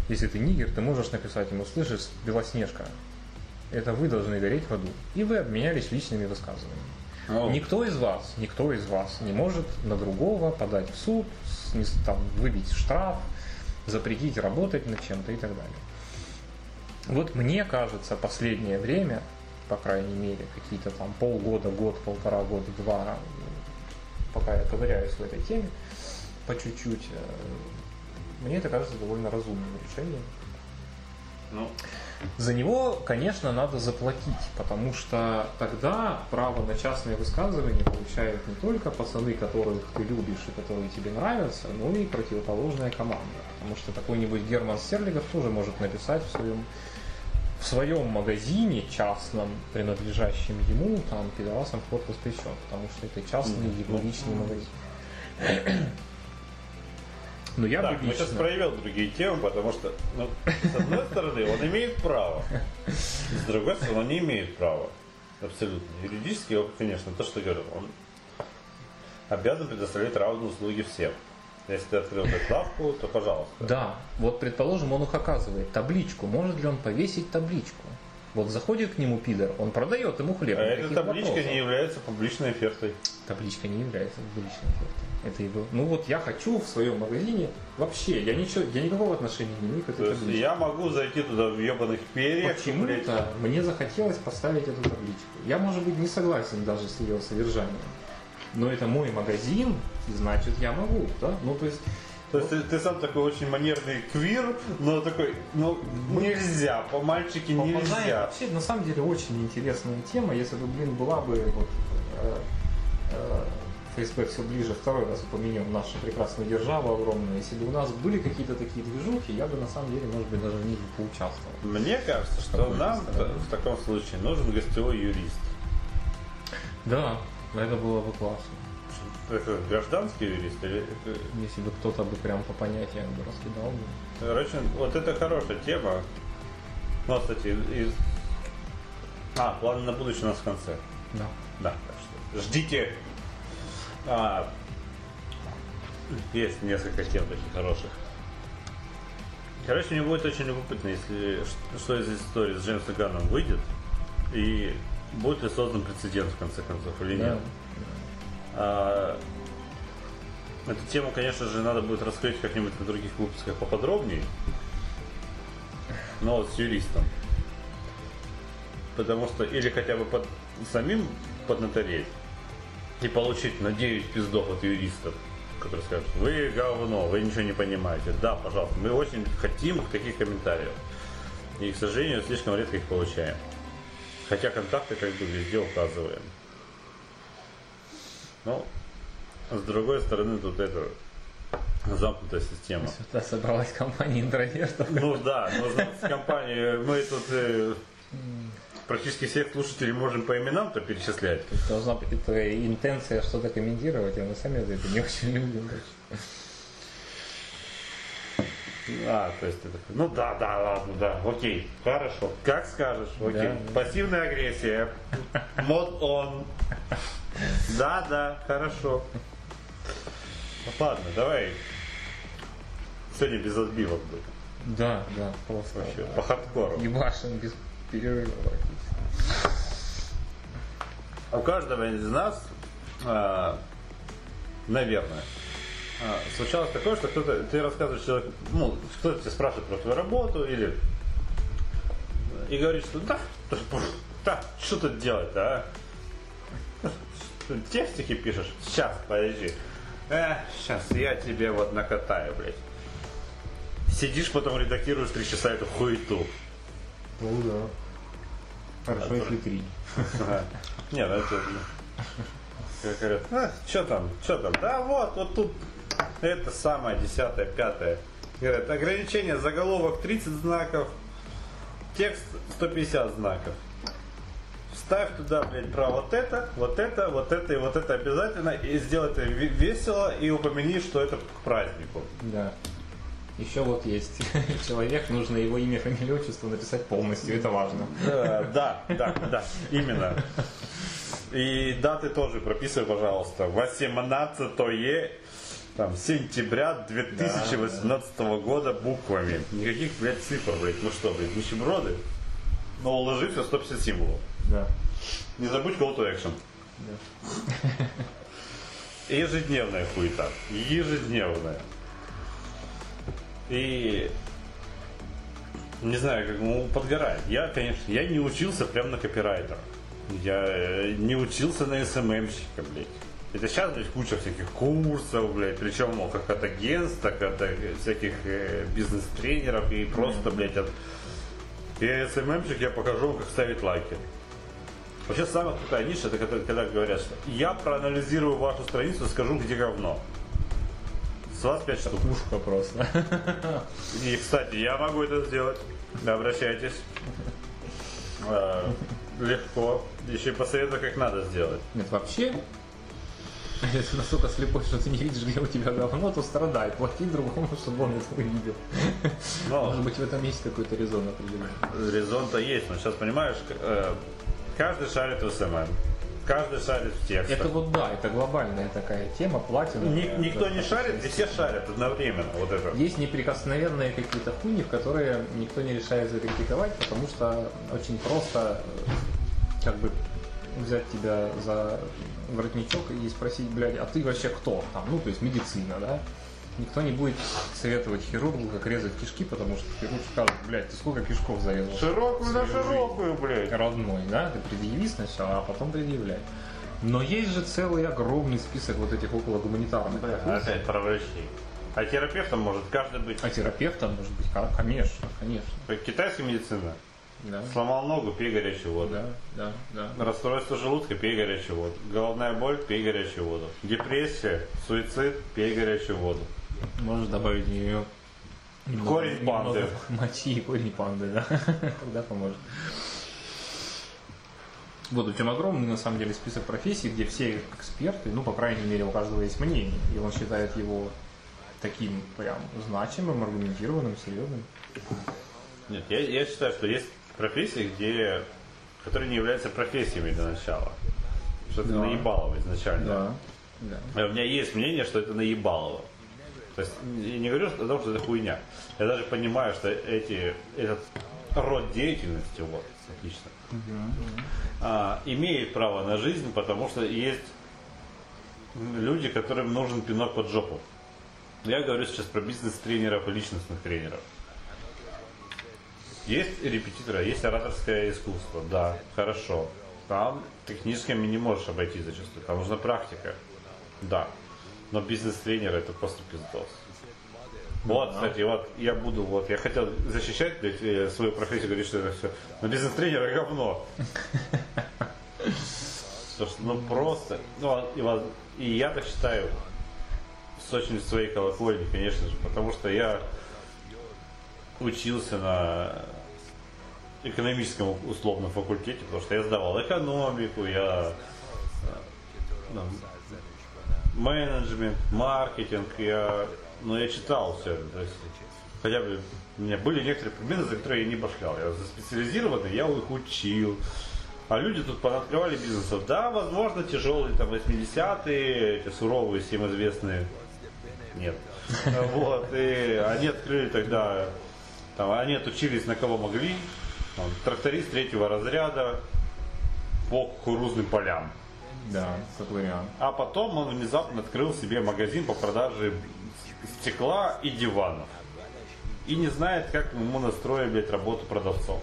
B: если ты нигер, ты можешь написать ему, слышишь, Белоснежка, это вы должны гореть в аду. И вы обменялись личными высказываниями.
A: Ну,
B: Никто из вас, никто из вас не может на другого подать в суд, там, выбить штраф, запретить работать над чем-то и так далее. Вот мне кажется, последнее время, по крайней мере, какие-то там полгода, год, полтора года, два, пока я ковыряюсь в этой теме, по чуть-чуть, э, мне это кажется довольно разумным решением.
A: Ну,
B: За него, конечно, надо заплатить, потому что тогда право на частные высказывания получают не только пацаны, которых ты любишь и которые тебе нравятся, но и противоположная команда. Потому что какой-нибудь Герман Стерлигов тоже может написать в своем в своем магазине частном, принадлежащем ему, там, пидорасам вход воспрещен, потому что это частный
A: Мгм.
B: его личный магазин. Но я
A: так,
B: бы
A: мы сейчас проявил другие темы, потому что, ну, с одной стороны, он имеет право, с другой стороны, он не имеет права. Абсолютно. Юридически, он, конечно, то, что говорил, он обязан предоставлять равные услуги всем. Если ты открыл эту лавку, то пожалуйста.
B: Да, вот предположим, он их оказывает табличку. Может ли он повесить табличку? Вот заходит к нему пидор, он продает ему хлеб.
A: А эта табличка
B: вопросов.
A: не является публичной офертой.
B: Табличка не является публичной офертой. Это его. Ну вот я хочу в своем магазине вообще, я ничего, я никакого отношения не имею к
A: То
B: этой
A: есть
B: табличке.
A: я могу зайти туда в ебаных перьях,
B: Почему-то мне захотелось поставить эту табличку. Я, может быть, не согласен даже с ее содержанием. Но это мой магазин, значит я могу, да? Ну, то есть,
A: То есть ты, ты сам такой очень манерный квир, но такой, ну нельзя, по мальчике нельзя.
B: Вообще, на самом деле, очень интересная тема. Если бы, блин, была бы вот, э, э, ФСБ все ближе, второй раз упомянем нашу прекрасную державу огромную. Если бы у нас были какие-то такие движухи, я бы на самом деле, может быть, даже в них бы поучаствовал.
A: Мне кажется, что нам
B: стороны?
A: в таком случае нужен гостевой юрист.
B: Да, это было бы классно.
A: Это гражданский юрист или это-
B: Если бы кто-то бы прям по понятиям бы раскидал бы.
A: Короче, вот это хорошая тема. Ну, кстати, из... А, планы на будущее у нас в конце.
B: Да.
A: Да, так что ждите. А, есть несколько тем таких хороших. Короче, мне будет очень любопытно, если что из истории с Джеймсом Ганном выйдет, и будет ли создан прецедент в конце концов или
B: Да.
A: нет. А, эту тему, конечно же, надо будет раскрыть как-нибудь в других выпусках поподробнее, но с юристом. Потому что или хотя бы под самим поднатореть и получить на 9 пиздов от юристов, которые скажут, вы говно, вы ничего не понимаете. Да, пожалуйста, мы очень хотим таких комментариев. И, к сожалению, слишком редко их получаем. Хотя контакты как бы везде указываем. Ну, с другой стороны, тут это замкнутая система.
B: Сюда собралась компания интровертов.
A: Ну да, нужно с компанией. Мы тут э, практически всех слушателей можем по именам-то перечислять.
B: Должна быть это интенция что-то комментировать, а мы сами за это не очень любим.
A: А, то есть это. Ну да, да, ладно, да. Окей, хорошо. Как скажешь, окей.
B: Да.
A: Пассивная агрессия. Мод он. Да, да, хорошо. Ну, Ладно, давай. Сегодня без отбивок будет.
B: Да, да, просто.
A: Вообще, по хардкору.
B: Ебашим без перерыва практически.
A: У каждого из нас, а, наверное, а, случалось такое, что кто-то, ты рассказываешь человеку, ну, кто-то тебя спрашивает про твою работу или и говорит, что да, [LAUGHS] да, что тут делать-то, а? Текстики пишешь? Сейчас, подожди. Э, сейчас я тебе вот накатаю, блядь. Сидишь, потом редактируешь три часа эту хуету.
B: Ну да. Хорошо, если три.
A: Ага. Не, ну это... Как говорят, а, что там, что там? Да вот, вот тут это самое, десятое, пятое. Говорят, ограничение заголовок 30 знаков, текст 150 знаков. Ставь туда, блядь, про вот это, вот это, вот это и вот это обязательно, и сделай это ве- весело, и упомяни, что это к празднику.
B: Да. Еще вот есть [LAUGHS] человек, нужно его имя, фамилию, отчество написать полностью, это важно.
A: Да, да, да, да, именно. И даты тоже прописывай, пожалуйста. 18 там, сентября 2018 года буквами. Никаких, блядь, цифр, блядь. Ну что, блядь, нищеброды? Но уложи все 150 символов.
B: Да.
A: Не забудь call to action. [LAUGHS] Ежедневная хуета. Ежедневная. И не знаю, как ну, подгорает. Я, конечно, я не учился прям на копирайтера. Я э, не учился на СММщика, блядь. Это сейчас, блядь, куча всяких курсов, блядь, причем ну, как от агентств, так от э, всяких э, бизнес-тренеров и просто, блядь, от я СММщик, я покажу как ставить лайки. Вообще самая крутая ниша, это когда, когда говорят, что я проанализирую вашу страницу, скажу, где говно. С вас 5 штук.
B: Пушка просто.
A: И, кстати, я могу это сделать. Обращайтесь. Э, Легко. Еще и посоветую, как надо сделать.
B: Нет, вообще, если ты настолько слепой, что ты не видишь, где у тебя говно, то страдай. Плати другому, чтобы он это увидел.
A: Но
B: Может быть, в этом есть какой-то резон определенный.
A: резон-то есть, но сейчас понимаешь, э, каждый шарит в СММ. Каждый шарит в текстах.
B: Это вот да, это глобальная такая тема, платиновая.
A: Ни- никто не шарит, и все шарят одновременно. Вот это.
B: Есть неприкосновенные какие-то хуйни, в которые никто не решает закритиковать, потому что очень просто э, как бы взять тебя за воротничок и спросить, блядь, а ты вообще кто? Там, ну, то есть медицина, да? Никто не будет советовать хирургу, как резать кишки, потому что хирург скажет, блядь, ты сколько кишков зарезал?
A: Широкую на
B: в свою жизнь?»
A: широкую, блядь.
B: родной, да, ты предъяви сначала, а потом предъявляй. Но есть же целый огромный список вот этих около гуманитарных профессий.
A: Опять про врачей. А терапевтом может каждый быть.
B: А терапевтом может быть, конечно, конечно.
A: Китайская медицина.
B: Да,
A: Сломал ногу, пей горячую воду.
B: да, да, да.
A: Расстройство желудка, пей горячую воду. Головная боль, пей горячую воду. Депрессия, суицид, пей горячую воду.
B: Можешь добавить в нее
A: Корень панды.
B: Мочи и корень панды, да. [LAUGHS] Тогда поможет. Вот, очень огромный, на самом деле, список профессий, где все эксперты, ну, по крайней мере, у каждого есть мнение, и он считает его таким прям значимым, аргументированным, серьезным.
A: Нет, я, я считаю, что есть профессии, где, которые не являются профессиями для начала. Что это
B: Да.
A: наебалово изначально.
B: Да, да.
A: У меня есть мнение, что это наебалово. То есть я не говорю о том, что это хуйня. Я даже понимаю, что эти, этот род деятельности, вот, отлично, а, имеет право на жизнь, потому что есть люди, которым нужен пинок под жопу. Я говорю сейчас про бизнес-тренеров и личностных тренеров. Есть репетиторы, есть ораторское искусство, да, хорошо. Там техническими не можешь обойти зачастую, там нужна практика, да. Но бизнес-тренер это просто пиздос. Вот, кстати, вот я буду, вот, я хотел защищать блядь, э, свою профессию, говорить, что это все. Но бизнес-тренер говно. Потому что, ну просто, ну, а- и, вот- и я так считаю, с очень своей колокольни, конечно же, потому что я учился на экономическом условном факультете, потому что я сдавал экономику, я э, ну, менеджмент, маркетинг, я, ну, я читал все, это, то есть хотя бы у меня были некоторые предметы, за которые я не башлял. Я специализированный, я их учил. А люди тут понаткрывали бизнесов. Да, возможно, тяжелые там 80-е, эти суровые, всем известные. Нет. [LAUGHS] Вот, и они открыли тогда, там, они отучились на кого могли. Там, тракторист третьего разряда по кукурузным полям.
B: Да, как вариант.
A: А потом он внезапно открыл себе магазин по продаже стекла и диванов. И не знает, как ему настроить, блядь, работу продавцов.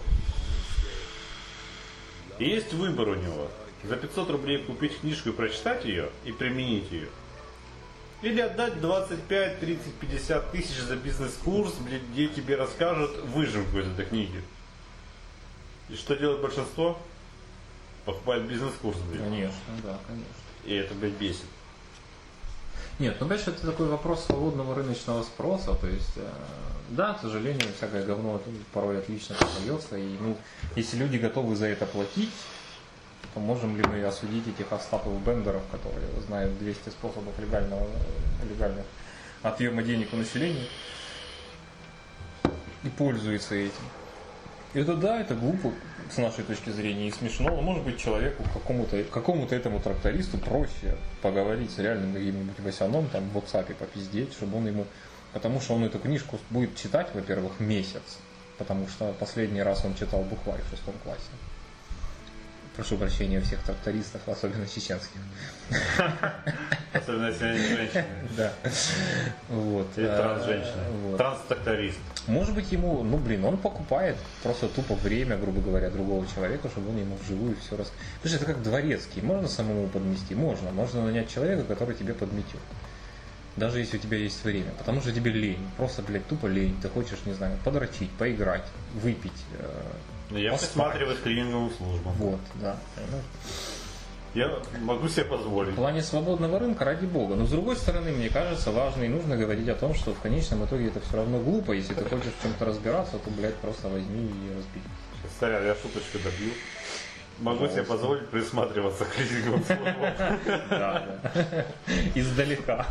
A: И есть выбор у него. За 500 рублей купить книжку и прочитать ее, и применить ее. Или отдать 25, 30, 50 тысяч за бизнес-курс, где тебе расскажут выжимку из этой книги. И что делает большинство? Покупает бизнес-курс, блядь.
B: Конечно, да, конечно.
A: И это, блядь, бесит.
B: Нет, ну, конечно, это такой вопрос свободного рыночного спроса. То есть, э, да, к сожалению, всякое говно порой отлично продается. И, ну, если люди готовы за это платить, то можем ли мы осудить этих Остапов Бендеров, которые знают 200 способов легального, легальных отъема денег у населения и пользуется этим. Это да, это глупо с нашей точки зрения и смешно, но может быть человеку, какому-то, какому-то этому трактористу проще поговорить с реальным каким-нибудь Васяном, там в WhatsApp попиздеть, чтобы он ему... Потому что он эту книжку будет читать, во-первых, месяц, потому что последний раз он читал букварь в шестом классе. Прошу прощения всех трактористов, особенно чеченских.
A: Особенно если они женщины.
B: Да. Вот.
A: Или
B: А,
A: транс-женщина.
B: вот.
A: Транс-тракторист.
B: Может быть, ему, ну блин, он покупает просто тупо время, грубо говоря, другого человека, чтобы он ему вживую все рас... Слушай, это как дворецкий. Можно самому подмести? Можно. Можно нанять человека, который тебе подметет. Даже если у тебя есть время. Потому что тебе лень. Просто, блядь, тупо лень. Ты хочешь, не знаю, подрочить, поиграть, выпить.
A: Я присматриваю к клининговым службам.
B: Вот, да. понимаешь?
A: Я могу себе
B: В
A: позволить.
B: плане свободного рынка, ради бога. Но с другой стороны, мне кажется, важно и нужно говорить о том, что в конечном итоге это все равно глупо. Если ты хочешь в чем-то разбираться, то, блядь, просто возьми и разбери.
A: Сорян, я шуточку добью. Могу себе позволить присматриваться к клининговым службам. [LAUGHS]
B: Да, да. Издалека.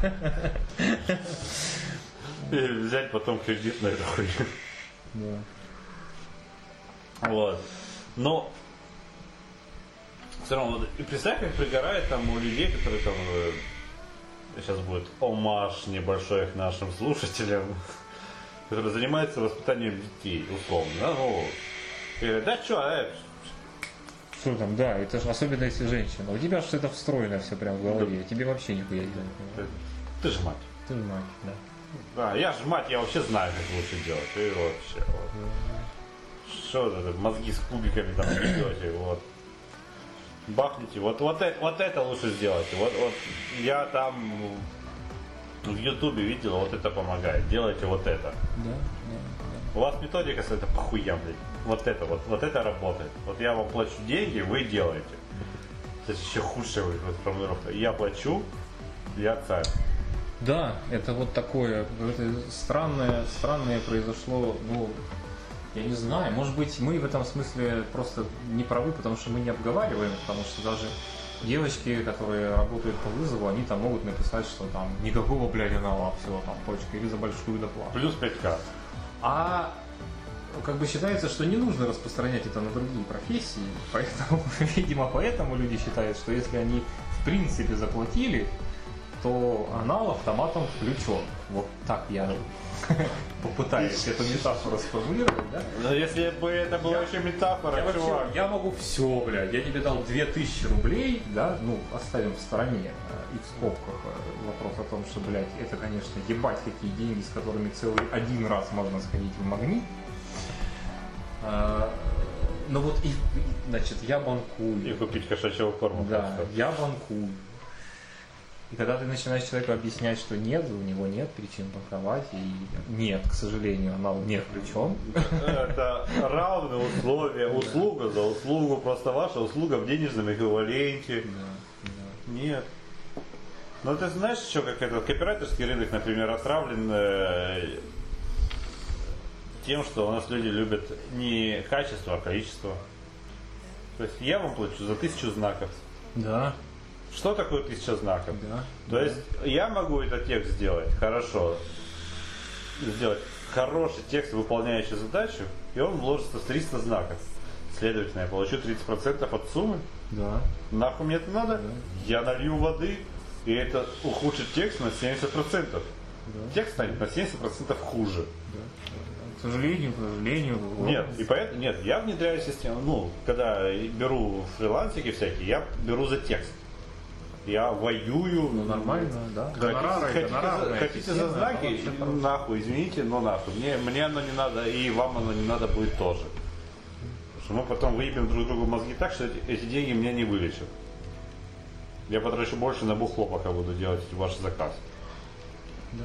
A: И взять потом кредит на эту хуйню.
B: Да.
A: Вот. Но все равно, вот, и представь, как пригорает там у людей, которые там э, сейчас будет омаж небольшой к нашим слушателям, [LAUGHS] которые занимаются воспитанием детей, условно, да, ну, и говорят, да что, э,
B: Что там, да, это же особенно если женщина. У тебя это встроено все прям в голове. Тебе вообще нихуя не надо.
A: ты же мать.
B: Ты же мать, да.
A: Да, я же мать, я вообще знаю, как лучше делать. И вообще, вот. Что это, мозги с кубиками там бьете, вот. Бахните, вот, вот, это, вот это лучше сделайте. Вот, вот я там в Ютубе видел, вот это помогает. Делайте вот это.
B: Да,
A: У вас методика с это похуям, блядь. Вот это, вот, вот это работает. Вот я вам плачу деньги, вы делаете. Это еще худшая формулировка. Я плачу, я царь.
B: Да, это вот такое, это странное, странное произошло, ну, я не знаю, может быть, мы в этом смысле просто не правы, потому что мы не обговариваем, потому что даже девочки, которые работают по вызову, они там могут написать, что там никакого, блядь, анала, все, там, точка, или за большую доплату.
A: Плюс 5к.
B: А как бы считается, что не нужно распространять это на другие профессии, поэтому, [LAUGHS] видимо, поэтому люди считают, что если они в принципе заплатили, то анал автоматом включен. Вот так я [LAUGHS] попытаюсь эту метафору сформулировать, да?
A: Но если бы это была еще метафора,
B: Я, вообще,
A: чувак.
B: я могу все, блядь. Я тебе дал 2000 рублей, да, ну, оставим в стороне э, и в скобках э, вопрос о том, что, блядь, это, конечно, ебать какие деньги, с которыми целый один раз можно сходить в магнит. А, Ну вот, и, значит, я банкую.
A: И купить кошачьего корма.
B: Да,
A: просто.
B: я банкую. И когда ты начинаешь человеку объяснять, что нет, у него нет причин банковать, и нет, к сожалению, анал не включен.
A: Это равные условия, услуга за услугу, просто ваша услуга в денежном эквиваленте. Нет. Ну ты знаешь еще, как этот копирайтерский рынок, например, отравлен э, тем, что у нас люди любят не качество, а количество. То есть я вам плачу за тысячу знаков.
B: Да,
A: Что такое тысяча знаков?
B: да.
A: То есть я могу этот текст сделать хорошо, сделать хороший текст, выполняющий задачу, и он вложится в 300 знаков. Следовательно, я получу 30% от суммы.
B: Да.
A: Нахуй мне это надо? Я налью воды, и это ухудшит текст на 70%. Текст станет на 70% хуже.
B: К сожалению, к сожалению.
A: Нет, и поэтому нет, я внедряю систему. Ну, когда беру фрилансики всякие, я беру за текст. Я воюю.
B: Ну, нормально, да.
A: Хотите,
B: Гонорары,
A: хотите
B: гонорарная
A: за, хотите за знаки? Нахуй, извините, но нахуй. Мне, мне оно не надо, и вам оно не надо будет тоже. Потому что мы потом выебем друг другу мозги так, что эти, эти деньги меня не вылечат. Я потрачу больше на бухло, пока буду делать ваш заказ.
B: Да,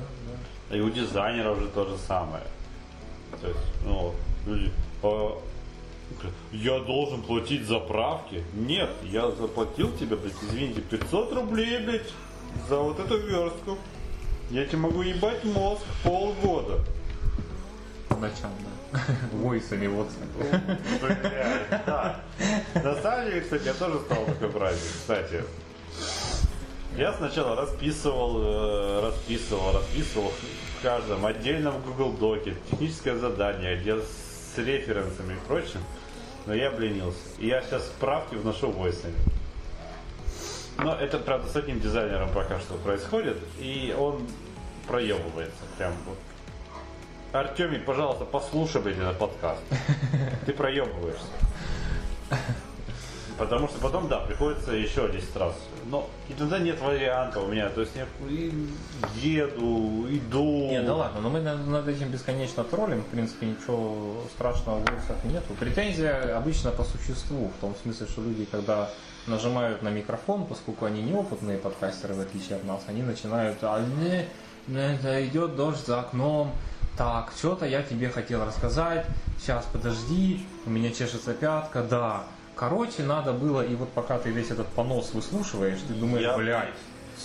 B: да.
A: И у дизайнеров же то же самое. То есть, ну, люди, «А, я должен платить за правки? Нет, я заплатил тебе, блядь, извините, 500 рублей, блядь, за вот эту верстку. Я тебе могу ебать мозг полгода.
B: По ночам, да. [LAUGHS] Войсами вот.
A: Да. На самом деле, кстати, я тоже стал такой праздник, кстати. Я сначала расписывал, э, расписывал, расписывал в каждом отдельном Google Доке техническое задание, где с референсами и прочим, но я обленился. И я сейчас справки вношу войсами. Но это, правда, с одним дизайнером пока что происходит, и он проебывается прям вот. Артемий, пожалуйста, послушай, блядь, этот подкаст. [LAUGHS] Ты проебываешься. Потому что потом, да, приходится еще 10 раз. Но иногда нет варианта у меня. То есть я и еду, иду.
B: Не, да ладно, но мы над, этим бесконечно троллим, в принципе, ничего страшного в войсах нету. Претензия обычно по существу, в том смысле, что люди, когда нажимают на микрофон, поскольку они неопытные подкастеры, в отличие от нас, они начинают, а не, это идет дождь за окном, так, что-то я тебе хотел рассказать, сейчас подожди, у меня чешется пятка, да. Короче, надо было, и вот пока ты весь этот понос выслушиваешь, ты думаешь,
A: Я-
B: блядь,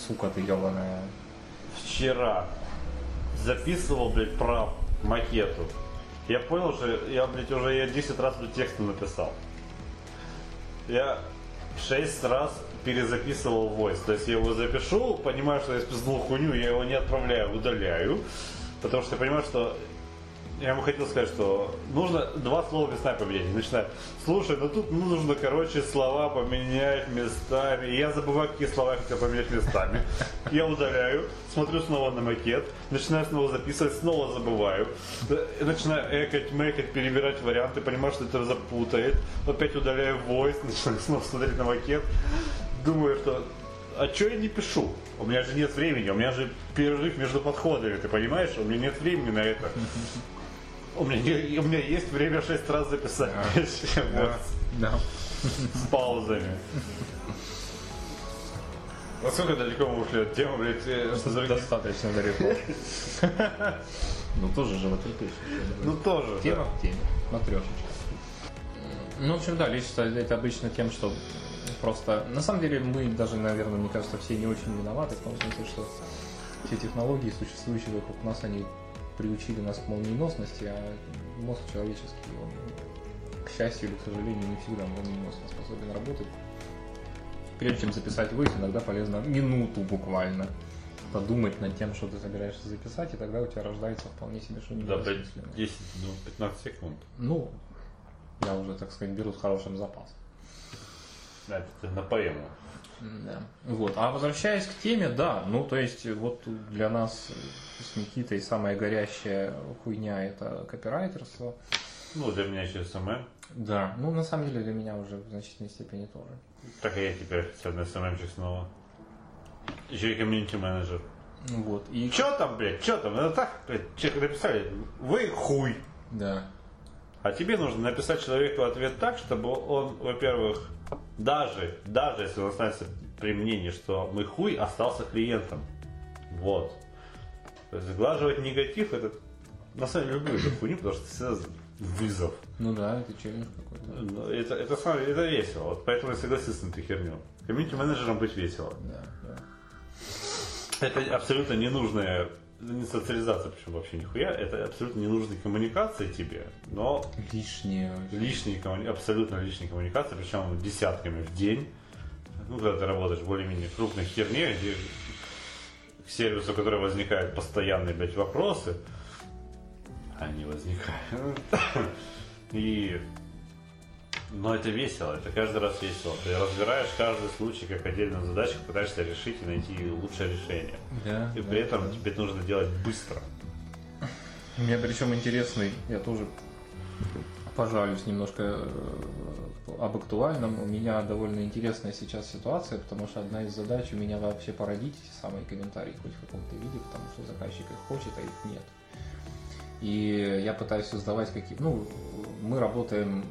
B: сука ты ебаная.
A: Вчера записывал, блядь, про макету. Я понял, что я, блядь, уже я 10 раз блядь, текст написал. Я 6 раз перезаписывал войс. То есть я его запишу, понимаю, что я спиздил хуйню, я его не отправляю, удаляю. Потому что я понимаю, что я ему хотел сказать, что нужно два слова местами поменять. Начинаю, слушай, ну тут нужно, короче, слова поменять местами. И я забываю, какие слова я хотел поменять местами. Я удаляю, смотрю снова на макет, начинаю снова записывать, снова забываю. Начинаю экать, мэкать, перебирать варианты, понимаю, что это запутает. Опять удаляю voice, начинаю снова смотреть на макет. Думаю, что а что я не пишу? У меня же нет времени, у меня же перерыв между подходами, ты понимаешь? У меня нет времени на это. У меня, у меня есть время шесть раз записать.
B: Да. [LAUGHS]
A: с паузами. Насколько далеко мы ушли от темы, блядь, э,
B: Достаточно далеко. [LAUGHS] Ну тоже животрепещущая.
A: Ну тоже.
B: Тема в теме, матрешечка. Ну, в общем, да, лично это обычно тем, что просто... На самом деле мы даже, наверное, мне кажется, все не очень виноваты в том смысле, что все технологии, существующие вокруг нас, они приучили нас к молниеносности, а мозг человеческий, он, к счастью или к сожалению, не всегда молниеносно способен работать. Прежде чем записать войс, иногда полезно минуту буквально подумать над тем, что ты собираешься записать, и тогда у тебя рождается вполне себе что-нибудь
A: Да, блядь,
B: осмысленное.
A: 10, ну, 15 секунд.
B: Ну, я уже, так сказать, беру с хорошим запасом.
A: Да, это на поэму.
B: Да. Вот. А возвращаясь к теме, да, ну то есть вот для нас с Никитой самая горящая хуйня это копирайтерство.
A: Ну, для меня еще СММ.
B: Да. Ну на самом деле для меня уже в значительной степени тоже.
A: Так и я теперь официальный СММщик снова. Еще и комьюнити менеджер.
B: Ну Вот. И
A: Че там, блядь, че там? Это так, блядь, человек написали, вы хуй.
B: да.
A: А тебе нужно написать человеку ответ так, чтобы он, во-первых, даже, даже если он останется при мнении, что мы хуй, остался клиентом. Вот. То есть сглаживать негатив, это на самом деле люблю эту хуйню, потому что это всегда вызов.
B: Ну да, это челлендж какой-то.
A: Ну, Это, это, самое- это весело. Вот поэтому я согласился на эту херню. Комьюнити менеджером быть весело.
B: Да, да.
A: Это абсолютно ненужная не социализация, причем вообще нихуя, это абсолютно ненужные коммуникации тебе, но
B: Лишнее.
A: лишние, коммуни- абсолютно лишние коммуникации, причем десятками в день. Ну, когда ты работаешь более-менее крупной херне, где к сервису, который возникают постоянные, блядь, вопросы, они возникают. И но это весело, это каждый раз весело. Ты разбираешь каждый случай как отдельную задачку, пытаешься решить и найти лучшее решение.
B: Да.
A: И
B: да,
A: при этом
B: да.
A: тебе нужно делать быстро.
B: У меня причем интересный, я тоже пожалуюсь немножко э, об актуальном. У меня довольно интересная сейчас ситуация, потому что одна из задач у меня вообще породить эти самые комментарии хоть в каком-то виде, потому что заказчик их хочет, а их нет. И я пытаюсь создавать какие... Ну, мы работаем...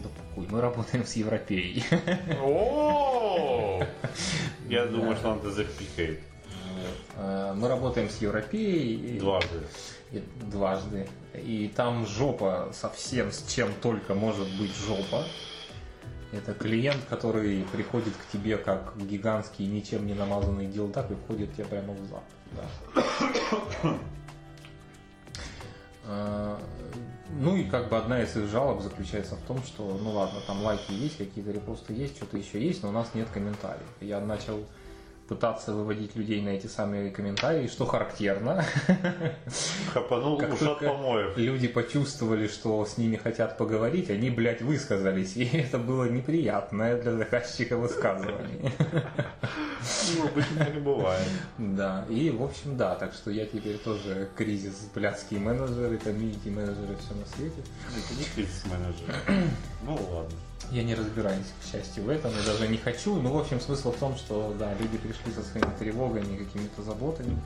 B: Да похуй, мы работаем с Европеей.
A: О! [LAUGHS] Я думаю, что он это запикает
B: Э, Мы работаем с Европеей.
A: дважды.
B: Дважды. И там жопа совсем с чем только может быть жопа. Это клиент, который приходит к тебе как гигантский, ничем не намазанный дилдак и входит тебе прямо в зад. Да. А, Ну и как бы одна из их жалоб заключается в том, что ну ладно, там лайки есть, какие-то репосты есть, что-то еще есть, но у нас нет комментариев. Я начал пытаться выводить людей на эти самые комментарии, что характерно. [LAUGHS]
A: Хапанул
B: Как
A: ушат помоев.
B: люди почувствовали, что с ними хотят поговорить, они, блядь, высказались. И [LAUGHS] это было неприятное для заказчика высказывание. [LAUGHS]
A: Ну, обычно и бывает.
B: Да, и, в общем, да, так что я теперь тоже кризис, блядские менеджеры, комьюнити менеджеры, все на свете.
A: Это не кризис менеджер. [CLEARS THROAT] Ну ладно.
B: Я не разбираюсь, к счастью, в этом, и даже не хочу. Ну, в общем, смысл в том, что, да, люди пришли со своими тревогами, какими-то заботами.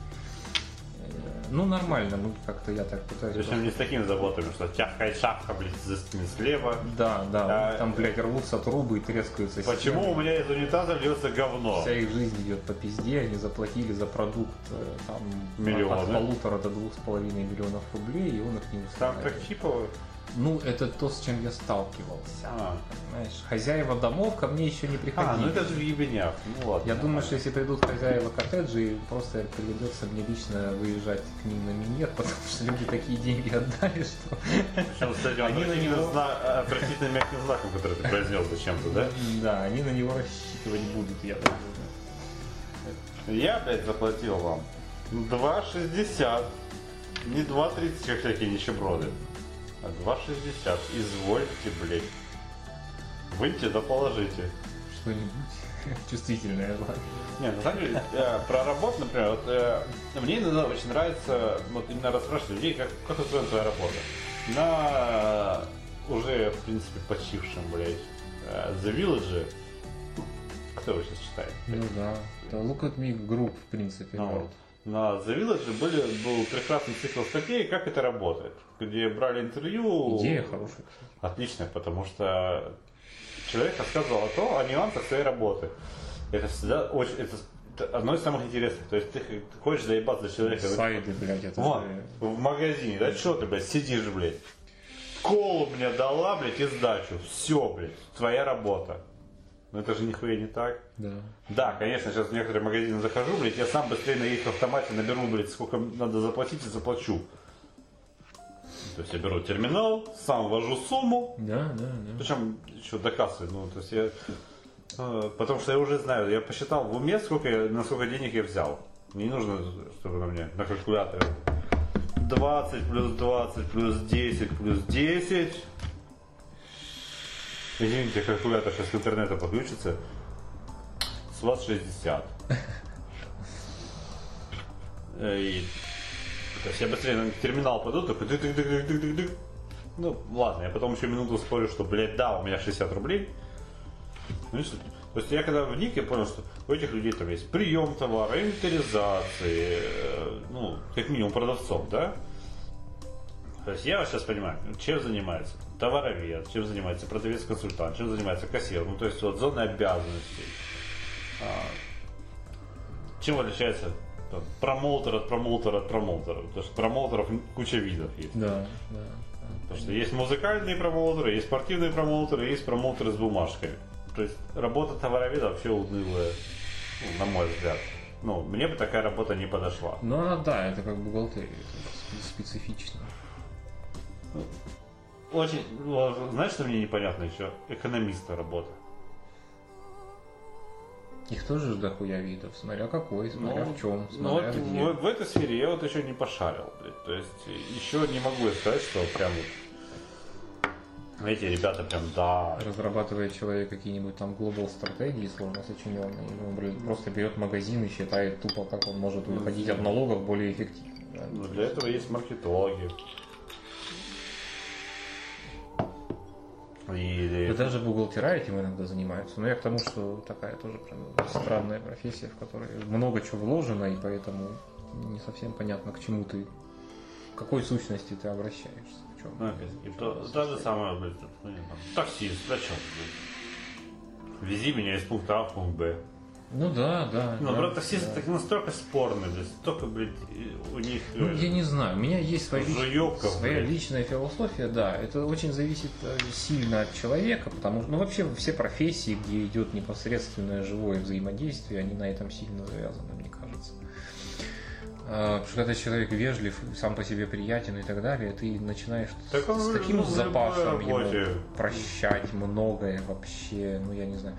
B: Э, Ну, нормально, ну, как-то я так пытаюсь...
A: Причем не с такими заботами, что тяжкая шапка, блядь, за спины слева.
B: Да, да,
A: А,
B: там, блядь, рвутся трубы и трескаются
A: Почему у
B: стены.
A: меня из унитаза льется говно?
B: Вся их жизнь идет по пизде, они заплатили за продукт э, там
A: Миллионы.
B: от полутора до двух с половиной миллионов рублей, и он их не
A: Там
B: устраивает.
A: так чипово.
B: Ну, это то, с чем я сталкивался.
A: А.
B: Понимаешь, хозяева домов ко мне еще не приходили.
A: А, ну это же в ебенях. Ну ладно.
B: Я думаю, что если придут хозяева коттеджей, просто придется мне лично выезжать к ним на минет, [LAUGHS] потому что люди такие деньги отдали, что...
A: Причем с этим
B: Они на него-
A: зна- отвратительным мягким знаком, который ты произнес зачем-то, да?
B: Да, они на него рассчитывать будут, я думаю.
A: Я, блядь, заплатил вам 2,60. Не 2,30, как всякие нищеброды. А 2,60. Извольте, блядь. Выньте да положите.
B: Что-нибудь [LAUGHS] чувствительное.
A: Не, на самом деле, э, про работу, например, вот, э, мне иногда очень нравится вот именно расспрашивать людей, как, как устроена твоя работа. На э, уже, в принципе, почившем, блядь, The Village, кто его сейчас читает?
B: Ну да. Это Look at Me Group, в принципе.
A: Ну,
B: вот.
A: На The Village были, был прекрасный цикл статей, как это работает, где брали интервью.
B: Идея хорошая.
A: Отличная, потому что человек рассказывал о том, о нюансах своей работы. Это всегда очень, это, одно из самых интересных. То есть ты, ты хочешь заебаться за человека.
B: Сайды, блядь, это же...
A: в магазине, да что ты, блядь, сидишь, блядь. Колу мне дала, блядь, и сдачу. Все, блядь, твоя работа. Но это же нихуя не так.
B: Да.
A: Да, конечно, сейчас в некоторые магазины захожу, блядь, я сам быстрее на их автомате наберу, блядь, сколько надо заплатить и заплачу. То есть я беру терминал, сам ввожу сумму,
B: Да, да, да.
A: причем еще до кассы, ну, то есть я... э, Потому что я уже знаю, я посчитал в уме, сколько я, на сколько денег я взял. Мне не нужно, чтобы на мне на калькуляторе 20 плюс 20 плюс 10 плюс 10. Извините, калькулятор сейчас к интернету подключится. С вас 60. Э, И, то есть я быстрее на терминал пойду, такой дык дык дык дык дык дык. Ну, ладно, я потом еще минуту спорю, что, блядь, да, у меня 60 рублей. Ну, и что? То есть я когда вник, я понял, что у этих людей там есть прием товара, инвентаризации, э, ну, как минимум продавцов, да? То есть я сейчас понимаю, чем занимается товаровед, чем занимается продавец-консультант, чем занимается кассир, ну то есть вот зоны обязанностей. А, чем отличается там, промоутер от промоутера от промоутера? Потому что промоутеров куча видов есть.
B: Да, да.
A: Потому что есть музыкальные промоутеры, есть спортивные промоутеры, есть промоутеры с бумажкой. То есть работа товароведа вообще унылая, ну, на мой взгляд. Ну, мне бы такая работа не подошла.
B: Ну, она, да, это как бухгалтерия, это специфично.
A: Очень, ну, знаешь, что мне непонятно еще? Экономиста работа.
B: Их тоже дохуя видов, смотря какой, смотря в чем,
A: ну,
B: смотря
A: вот
B: где.
A: в, в этой сфере я вот еще не пошарил. блядь. То есть еще не могу сказать, что прям вот эти ребята прям да.
B: Разрабатывает человек какие-нибудь там глобал стратегии сложно сочиненные, ну, блин, просто берет магазин и считает тупо, как он может уходить от налогов более эффективно. да.
A: Ну, для этого есть маркетологи. И,
B: Да даже бухгалтера этим иногда занимаются. Но я к тому, что такая тоже прям странная профессия, в которой много чего вложено, и поэтому не совсем понятно, к чему ты, к какой сущности ты обращаешься. в чем.
A: Ну, и то, то же самое, блядь, ну, таксист, зачем, блядь? Вези меня из пункта А в пункт Б.
B: Ну да, да.
A: Ну,
B: да,
A: правда, таксисты
B: да.
A: так настолько спорные, блядь, столько, блядь, у них...
B: Ну, я не знаю, у меня есть своя, лич-
A: Жуёков,
B: своя
A: блядь.
B: личная философия, да. Это очень зависит э, сильно от человека, потому что, ну, вообще все профессии, где идет непосредственное живое взаимодействие, они на этом сильно завязаны, мне кажется. А, Потому что когда человек вежлив, сам по себе приятен и так далее, ты начинаешь
A: Так
B: с,
A: он
B: с
A: в
B: таким запасом ему прощать многое вообще, ну я не знаю.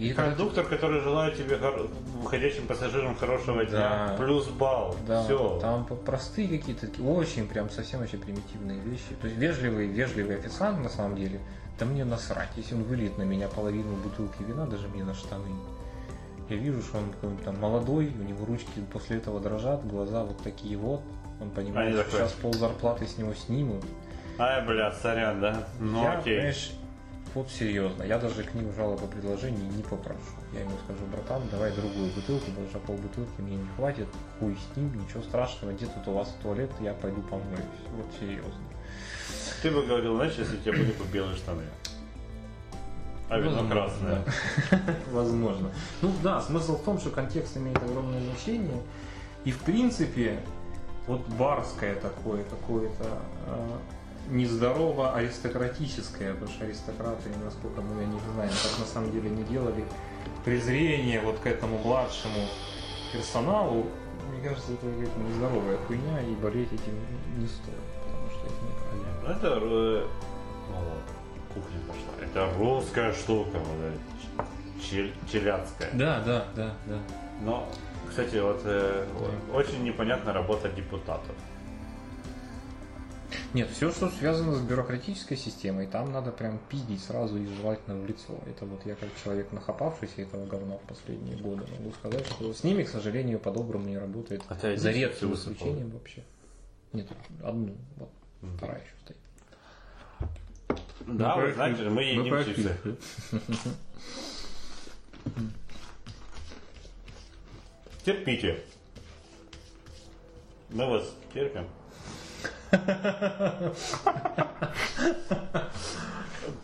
B: И
A: Кондуктор, который желает тебе хор- выходящим пассажирам хорошего дня.
B: Да.
A: Плюс балл.
B: Да,
A: Все.
B: там простые какие-то, очень прям совсем вообще примитивные вещи. То есть вежливый, вежливый официант на самом деле, да мне насрать, если он выльет на меня половину бутылки вина, даже мне на штаны. Я вижу, что он какой-нибудь там молодой, у него ручки после этого дрожат, глаза вот такие вот. Он понимает,
A: Они
B: что
A: такой-
B: сейчас пол зарплаты с него снимут.
A: Ай, бля, сорян, да? Ну
B: я,
A: окей.
B: понимаешь, вот серьезно, я даже книгу жалоб по предложений не попрошу. Я ему скажу, братан, давай другую бутылку, потому что полбутылки мне не хватит, хуй с ним, ничего страшного, где тут у вас туалет, я пойду помоюсь. Вот серьезно.
A: Ты бы говорил, знаешь, если тебе были бы белые штаны. А вино красное. [LAUGHS]
B: Возможно. Ну да, смысл в том, что контекст имеет огромное значение. И в принципе, вот барское такое, какое-то э, нездорово аристократическое, потому что аристократы, насколько мы них знаем, так на самом деле не делали, презрение вот к этому младшему персоналу, мне кажется, это какая-то нездоровая хуйня, и болеть этим не стоит, потому что это неправильно.
A: Это э, ну кухня пошла. Это русская штука, вот челядская.
B: Да, да, да, да.
A: Но, кстати, вот э,
B: Да.
A: очень непонятна работа депутатов.
B: Нет, все, что связано с бюрократической системой, там надо прям пиздить сразу и желательно в лицо. Это вот я как человек, нахапавшийся этого говна в последние годы, могу сказать, что с ними, к сожалению, по-доброму не работает.
A: А
B: За редким исключением вообще. Нет, одну, вот,
A: Мгм.
B: вторая еще стоит.
A: Да,
B: Ну,
A: вы знаете, мы едим
B: ну,
A: чипсы. Терпите. Мы вас терпим.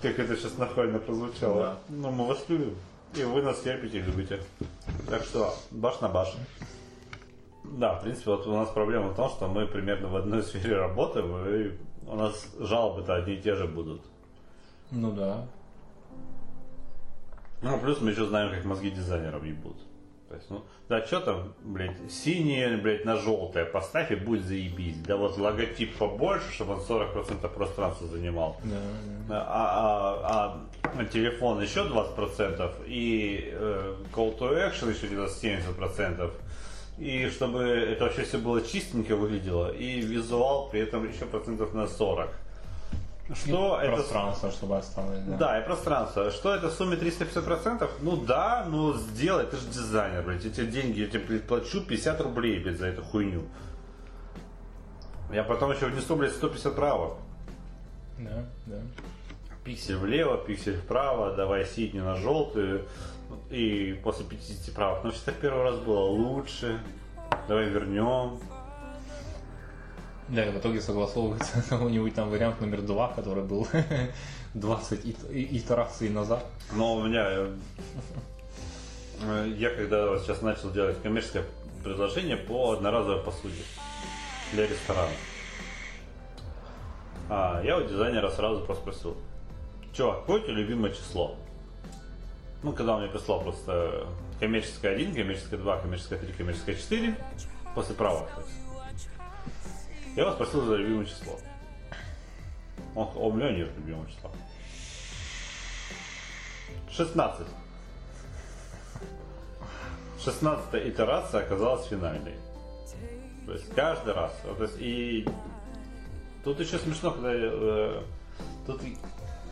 A: Как это сейчас нахально прозвучало.
B: Да.
A: Но мы вас любим. И вы нас терпите и любите. Так что баш на баш. Да, в принципе, вот у нас проблема в том, что мы примерно в одной сфере работаем, и у нас жалобы-то одни и те же будут.
B: Ну да.
A: Ну, плюс мы еще знаем, как мозги дизайнеров ебут. То есть, ну, да, что там, блядь, синее, блядь, на желтое поставь и будет заебись. Да вот логотип побольше, чтобы он 40% пространства занимал.
B: Да, да.
A: А, а- а телефон еще 20% и э, call to action еще где-то 70%. И чтобы это вообще все было чистенько выглядело, и визуал при этом еще процентов на 40. Что
B: И
A: это
B: пространство, чтобы осталось, да.
A: да, и пространство. Что это в сумме 350%? Ну да, ну сделай, ты же дизайнер, блядь. Эти деньги я тебе плачу 50 рублей, блядь, за эту хуйню. Я потом еще внесу, блядь, 150 правок.
B: Да, да.
A: Пиксель влево, пиксель вправо, давай синюю на желтую. И после 50 правок. Ну, что в первый раз было лучше. Давай вернем.
B: Да, и в итоге согласовывается [LAUGHS] какой-нибудь там вариант номер два, который был [LAUGHS] 20 ит- и- итераций назад.
A: Но у меня... э, э, Я когда сейчас начал делать коммерческое предложение по одноразовой посуде для ресторана. А, я у дизайнера сразу просто спросил, чувак, какое у тебя любимое число? Ну, когда он мне прислал просто коммерческое 1, коммерческое 2, коммерческое 3, коммерческое 4, после правок. то есть. Я его спросил за любимое число. Он, «А у меня нет любимого числа. 16. 16 итерация оказалась финальной. То есть каждый раз. То есть, и тут еще смешно, когда э, тут,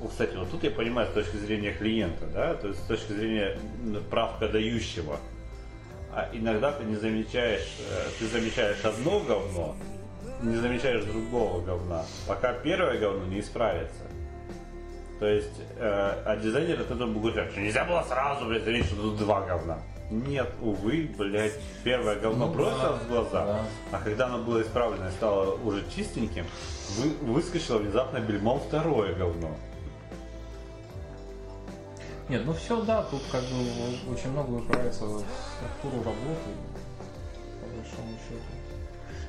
A: кстати, вот тут я понимаю с точки зрения клиента, да, то есть с точки зрения правка дающего. А иногда ты не замечаешь, э, ты замечаешь одно говно, не замечаешь другого говна, пока первое говно не исправится. То есть, э, а дизайнер это должен был говорить, что нельзя было сразу, блядь, заметить, что тут два говна. Нет, увы, блядь, первое говно
B: Ну
A: бросилось
B: да,
A: в глаза,
B: да.
A: а когда оно было исправлено и стало уже чистеньким, вы, выскочило внезапно бельмом второе говно.
B: Нет, ну все, да, тут как бы очень много упирается в структуру работы, по большому счету.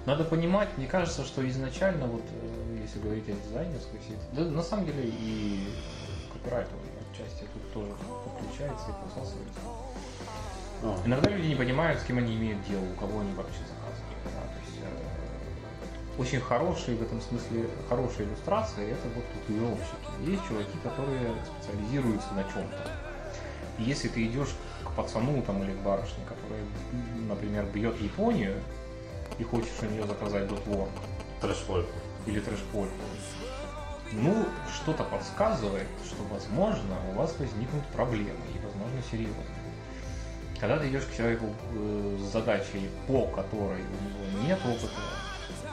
B: Надо понимать, мне кажется, что изначально, вот э, если говорить о дизайнерской сети, да на самом деле и копирайтовой отчасти тут тоже подключается и посасывается.
A: Ну,
B: Иногда люди не понимают, с кем они имеют дело, у кого они вообще заказывают. да, то есть, э, очень хорошие в этом смысле, хорошие иллюстрации это вот татуировщики. Есть чуваки, которые специализируются на чем-то. И если ты идешь к пацану там, или к барышне, которая, м, например, бьет Японию, и хочешь у нее заказать дотвор
A: трэш-фольк.
B: или трэш-польку, ну, что-то подсказывает, что, возможно, у вас возникнут проблемы, и, возможно, серьезные. Когда ты идешь к человеку э, с задачей, по которой у него нет опыта,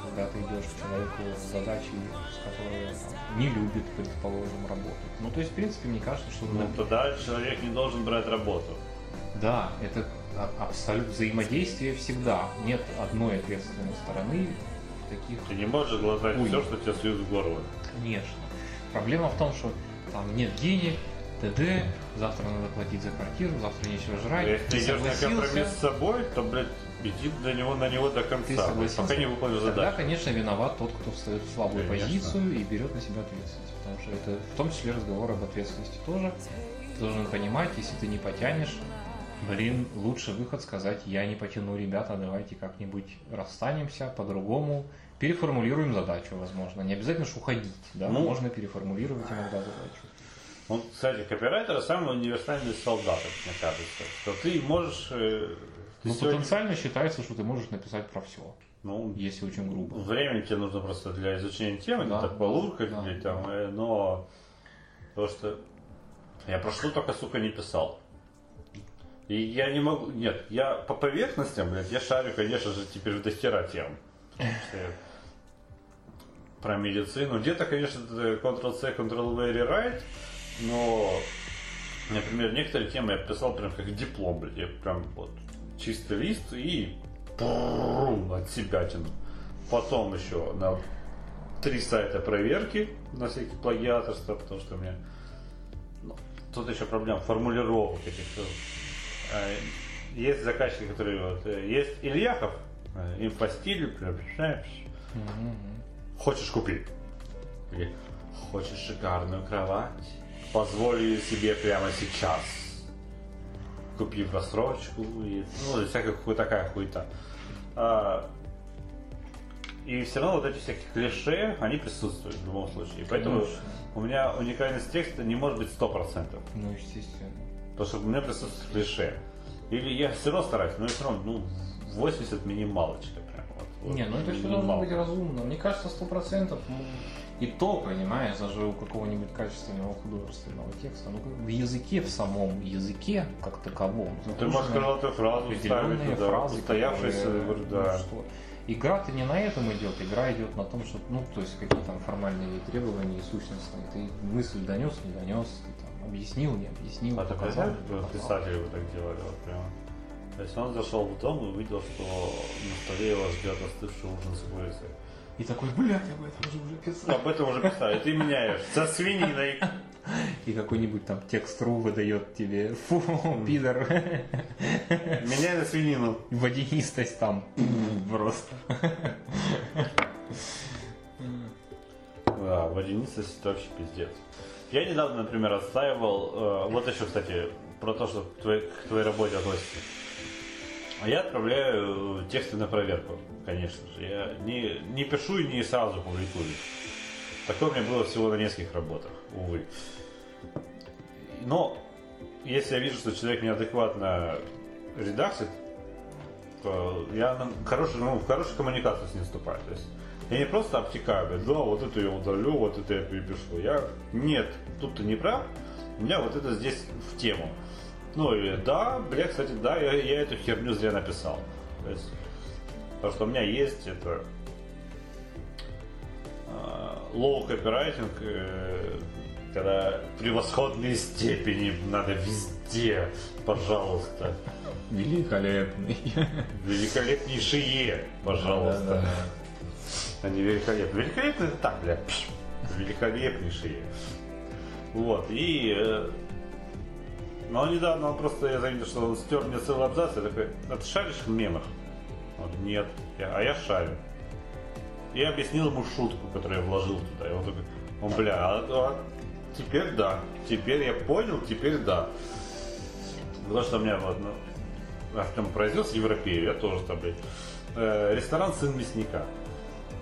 B: когда ты идешь к человеку с задачей, с которой там, не любит, предположим, работать. Ну, то есть, в принципе, мне кажется, что...
A: Ну, тогда человек не должен брать работу.
B: Да, это абсолютно взаимодействие всегда. Нет одной ответственной стороны в таких...
A: Ты не можешь глотать
B: Ой.
A: все, что тебе суют в горло.
B: Конечно. Проблема в том, что там нет денег, ТД, завтра надо платить за квартиру, завтра нечего жрать.
A: Если ты идешь на компромисс с собой, то, блядь, иди до него, на него до
B: ты
A: конца,
B: согласился.
A: пока не выполнишь
B: Тогда,
A: задачу.
B: конечно, виноват тот, кто встает в слабую
A: Конечно.
B: позицию и берет на себя ответственность. Потому что это в том числе разговор об ответственности тоже. Ты должен понимать, если ты не потянешь, блин, лучше выход сказать, я не потяну, ребята, давайте как-нибудь расстанемся по-другому, переформулируем задачу, возможно. Не обязательно ж уходить, да,
A: Ну.
B: можно переформулировать иногда задачу.
A: Он, кстати, копирайтер самый универсальный солдат, мне кажется. Что ты можешь... э, ты
B: Ну,
A: сегодня-
B: потенциально считается, что ты можешь написать про все,
A: Ну,
B: если очень грубо.
A: Времени тебе нужно просто для изучения темы,
B: Да.
A: так полуркать,
B: Да.
A: там, э, но то, что я про что только, сука, не писал. И я не могу, нет, я по поверхностям, блядь, я шарю, конечно же, теперь до хера тем. Потому что я Про медицину. Где-то, конечно, Ctrl-C, Ctrl-V, rewrite, но, например, некоторые темы я писал прям как диплом, блядь, я прям вот чистый лист и от себя тяну. Потом еще на три сайта проверки на всякие плагиаторства, потому что у меня ну, тут еще проблема формулировок этих. Э, Есть заказчики, которые вот, э, есть Ильяхов, э, инфостиль, знаешь,
B: Мгм.
A: хочешь купить? Хочешь шикарную кровать? Позволю себе прямо сейчас. Купи в рассрочку, и, ну, всякая такая хуйта. А, и все равно вот эти всякие клише, они присутствуют в любом случае. Поэтому
B: Конечно.
A: у меня уникальность текста не может быть 100%.
B: Ну, естественно.
A: Потому что у меня присутствует клише. Или я все равно стараюсь, но все равно, ну, 80 минималочка прям. Вот, вот,
B: Не, ну это все должно быть разумно. Мне кажется, сто процентов. ну, И то, понимаешь, даже у какого-нибудь качественного художественного текста, ну в языке, в самом языке, как таковом.
A: Ну, ты можешь крылатую фразу вставить туда,
B: фразы,
A: устоявшиеся,
B: которые,
A: говорю,
B: ну,
A: да.
B: что. Игра-то не на этом идет, игра идет на том, что, ну, то есть какие там формальные требования и сущностные. Ты мысль донес, не донес, ты там объяснил, не объяснил.
A: А ты
B: показал,
A: представляешь,
B: не
A: как
B: показал.
A: писатели вот так делали вот прямо. То есть он зашел в дом и увидел, что на столе его ждет остывший ужин с курицей.
B: И такой, блядь, об этом же уже писал.
A: Об этом уже писали, ты меняешь. Со свининой. [LAUGHS]
B: И какой-нибудь там текст.ру выдает тебе, [LAUGHS] фу, пидор, [LAUGHS]
A: Меняй на свинину.
B: водянистость там просто.
A: Да, водянистость это вообще пиздец. Я недавно, например, отстаивал, э, вот еще, кстати, про то, что к твоей, к твоей работе относится. А Я отправляю тексты на проверку, конечно же. Я не, не пишу и не сразу публикую. Такое у меня было всего на нескольких работах, увы. Но если я вижу, что человек неадекватно редаксит, то я на хорошую, ну, в хорошую коммуникацию с ним вступаю. То есть я не просто обтекаю, говорю, да, вот это я удалю, вот это я перепишу. Я, нет, тут ты не прав, у меня вот это здесь в тему. Ну, или да, бля, кстати, да, я, я эту херню зря написал. То есть, потому что у меня есть это low копирайтинг, э, когда превосходные степени надо везде, пожалуйста.
B: Великолепный. [LAUGHS]
A: Великолепнейшие, пожалуйста.
B: Да-да-да.
A: Они великолепны. Великолепны это так, бля. пш, Великолепнейшие. Вот, и... э, Но недавно он просто, я заметил, что он стер мне целый абзац, я такой, а ты шаришь в мемах? Он, нет, Я- а я шарю. И я объяснил ему шутку, которую я вложил туда. И он такой, он, бля, а, а теперь да. Теперь я понял, теперь да. Потому что у меня вот, ну, Артем произнес европею, я тоже там, блядь. Э, ресторан сын мясника.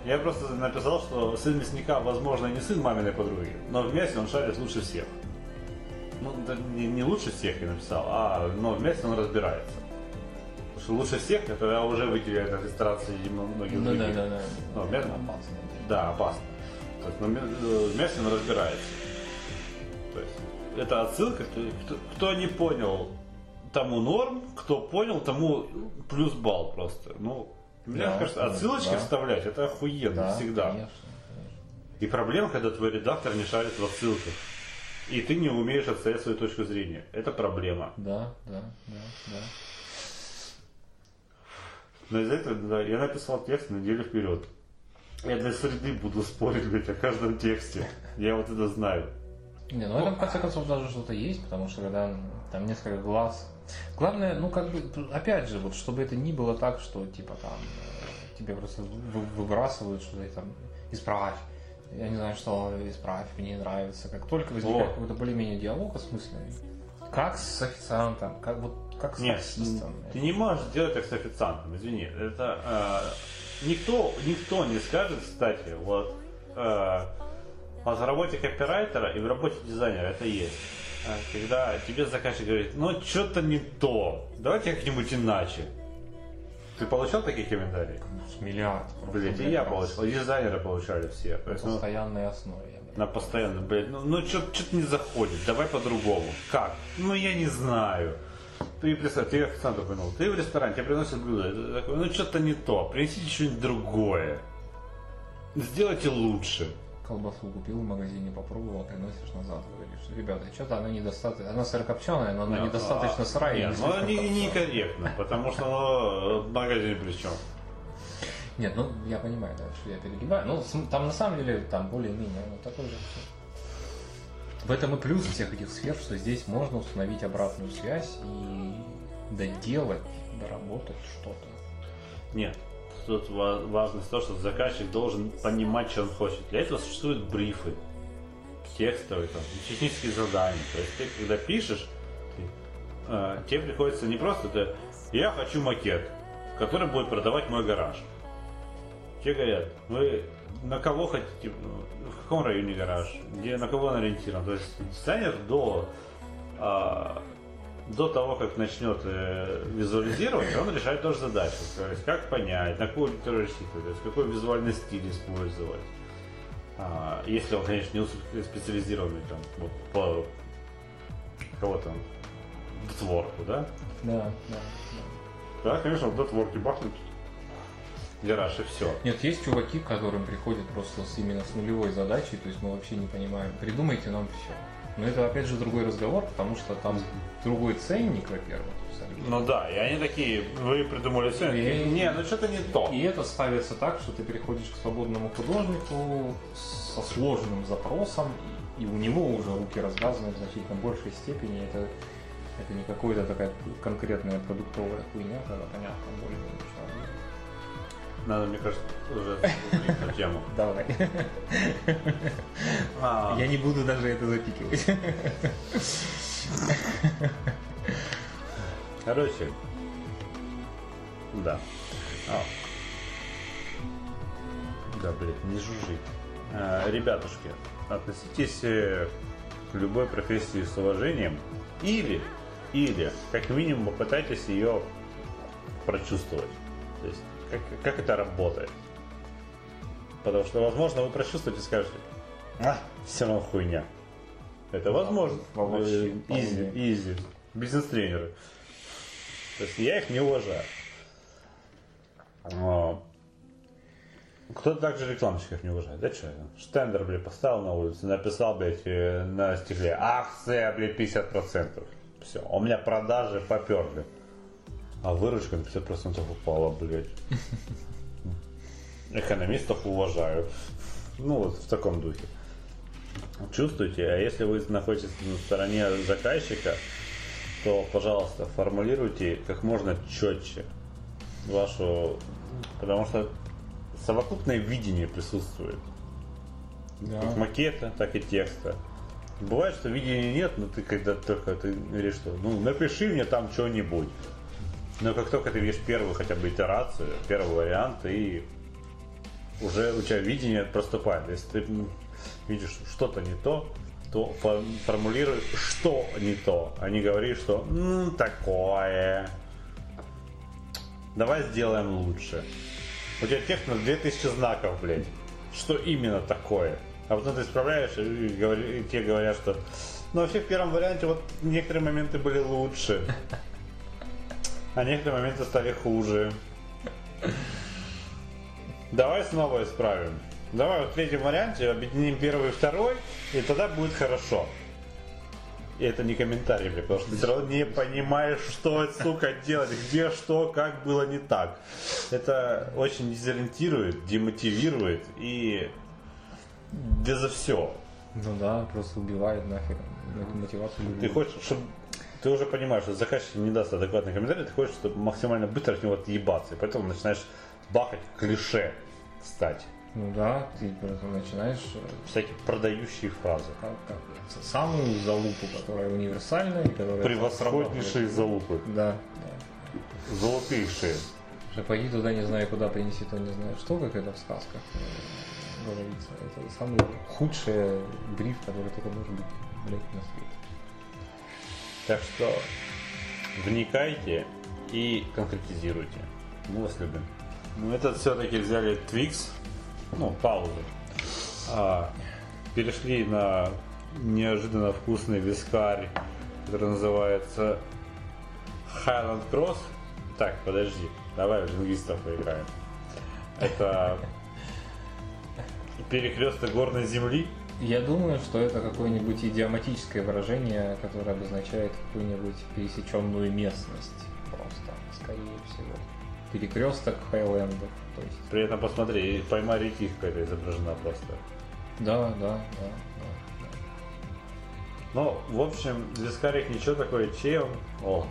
A: Я просто написал, что сын мясника, возможно, не сын маминой подруги, но в мясе он шарит лучше всех. Ну, да не, не лучше всех я написал, а но в мясе он разбирается. Потому что лучше всех, это я уже выделяю от ресторан среди многих
B: Ну
A: других.
B: да, да, да.
A: В мясе-
B: Опасно.
A: да, опасно. Есть, но э, в мясе он разбирается. Это отсылка, кто, кто- не понял, тому норм, кто понял, тому плюс балл просто. Ну, Мне
B: Да,
A: кажется, отсылочки
B: да.
A: вставлять это охуенно
B: Да,
A: всегда.
B: конечно.
A: И проблема, когда твой редактор не шарит в отсылках. И ты не умеешь отстоять свою точку зрения. Это проблема.
B: Да, да, да, да.
A: Но из-за этого да, я написал текст на неделю вперед. Я для среды буду спорить, блядь, о каждом тексте. Я вот это знаю.
B: Не, ну это в конце концов даже что-то есть, потому что когда там несколько глаз. Главное, ну как бы, опять же, вот чтобы это не было так, что типа там э, тебе просто вы- выбрасывают что-то и там исправь. Я не знаю, что исправь, мне не нравится. Как только возникает
A: О.
B: какой-то более-менее диалог осмысленный, как с официантом, как вот как с
A: Нет,
B: таксистом.
A: ты не можешь сделать так с официантом, извини. Это э, никто, никто не скажет, кстати, вот э, вот в работе копирайтера и в работе дизайнера это есть. Э, Когда тебе заказчик говорит, ну что-то не то, давайте как-нибудь иначе. Ты получал такие комментарии?
B: Миллиард.
A: Блять, и я получал, и дизайнеры получали все.
B: На
A: есть, ну,
B: постоянной основе.
A: на постоянно, блядь, ну, ну что-то не заходит, давай по-другому. Как? Ну я не знаю. Ты представь, ты официант ну, ты в ресторане, тебе приносят блюдо, и ты такой, ну что-то не то, принесите что-нибудь другое. Сделайте лучше.
B: Колбасу купил в магазине, попробовал, приносишь назад, говоришь, ребята, что-то она недостаточно, она сырокопченая, но она
A: Нет,
B: недостаточно
A: а,
B: сырая.
A: Нет,
B: не
A: ну не,
B: копченая».
A: некорректно, [LAUGHS] потому что ну, в магазине при чем?
B: Нет, ну я понимаю, да, что я перегибаю. Ну, там на самом деле там более-менее ну, такой же. В этом и плюс всех этих сфер, что здесь можно установить обратную связь и доделать, доработать что-то.
A: Нет. Тут ва- важность то, что заказчик должен понимать, что он хочет. Для этого существуют брифы, текстовые, там, технические задания. То есть ты, когда пишешь, ты, э, тебе приходится не просто ты, я хочу макет, который будет продавать мой гараж. Тебе говорят, вы на кого хотите, в каком районе гараж, где, на кого он ориентирован. То есть дизайнер до а, до того, как начнет э, визуализировать, он решает тоже задачу. То есть, как понять, на какую аудиторию рассчитывать, то есть, какой визуальный стиль использовать. А, если он, конечно, не специализированный там, вот, по кого там, дотворку, да?
B: Да, да.
A: Да, конечно, в дотворке бахнуть гараж и все.
B: Нет, есть чуваки, к которым приходят просто с, именно с нулевой задачей, то есть мы вообще не понимаем, придумайте нам все. Но это опять же другой разговор, потому что там другой ценник, во-первых.
A: Ну да, и они такие, вы придумали все.
B: И-
A: Не, ну что-то не то.
B: И это ставится так, что ты переходишь к свободному художнику со сложным запросом, и, у него уже руки развязаны в значительно большей степени. Это, это не какая-то такая конкретная продуктовая хуйня, когда понятно более-менее человек.
A: Надо, мне кажется, уже [LAUGHS] эту тему.
B: Давай.
A: А,
B: Я не буду даже это запикивать.
A: Короче, да. А. Да, блядь, не жужжи. А, ребятушки, относитесь э, к любой профессии с уважением или, или, как минимум, попытайтесь ее прочувствовать. То есть, как, как это работает. Потому что, возможно, вы прочувствуете и скажете, а, все равно хуйня. Это возможно.
B: вообще,
A: Э, Изи, изи. Бизнес-тренеры. То есть я их не уважаю. Но Кто-то также рекламщиков не уважает. Да что? Штендер, блядь, поставил на улице, написал, блядь, э, на стекле, акция, блядь, 50%. Все, у меня продажи поперли. А выручка на 50% упала, блядь. Экономистов уважаю. Ну, вот в таком духе. Чувствуете, а если вы находитесь на стороне заказчика, то, пожалуйста, формулируйте как можно четче вашу... Потому что совокупное видение присутствует. Как макета, так и текста. Бывает, что видения нет, но ты когда только ты говоришь, что ну напиши мне там что-нибудь. Но как только ты видишь первую хотя бы итерацию, первый вариант, и уже у тебя видение проступает. Если ты видишь что-то не то, то фо- формулируй, что не то, а не говори, что «М, такое. Давай сделаем лучше. У тебя текст на 2000 знаков, блядь. Что именно такое? А потом ты исправляешь и, говори- и тебе говорят, что ну вообще в первом варианте вот некоторые моменты были лучше. А некоторые моменты стали хуже. Давай снова исправим. Давай в третьем варианте объединим первый и второй, и тогда будет хорошо. И это не комментарий, бля, потому что ты все равно не понимаешь, что, сука, делать, где, что, как было не так. Это очень дезориентирует, демотивирует и да за все.
B: Ну да, просто убивает нахер мотивацию.
A: Ты хочешь, чтобы ты уже понимаешь, что заказчик не даст адекватный комментарий, ты хочешь, чтобы максимально быстро от него отъебаться. И поэтому начинаешь бахать клише, кстати.
B: Ну да, ты начинаешь э,
A: Всякие продающие фразы.
B: как, как, самую залупу, которая универсальная и которая
A: Превосходнейшие залупы.
B: Да, да.
A: Золотейшие.
B: Что пойди туда, не знаю куда, принеси то, не знаю что, как это в сказках э, говорится. Это самый худший гриф, который только может быть, блядь, на свете.
A: Так что вникайте и конкретизируйте. Мы вас любим. Ну, это все-таки взяли Twix, ну, паузу. А, перешли на неожиданно вкусный вискарь, который называется Highland Cross. Так, подожди, давай в лингвистов поиграем. Это перекресток горной земли.
B: Я думаю, что это какое-нибудь идиоматическое выражение, которое обозначает какую-нибудь пересеченную местность. Просто, скорее всего. Перекресток Хайлендов. То есть.
A: При этом посмотри, пойма реки какая-то изображена просто.
B: Да, да, да, да.
A: Ну, в общем, вискарик ничего такое, чем... О,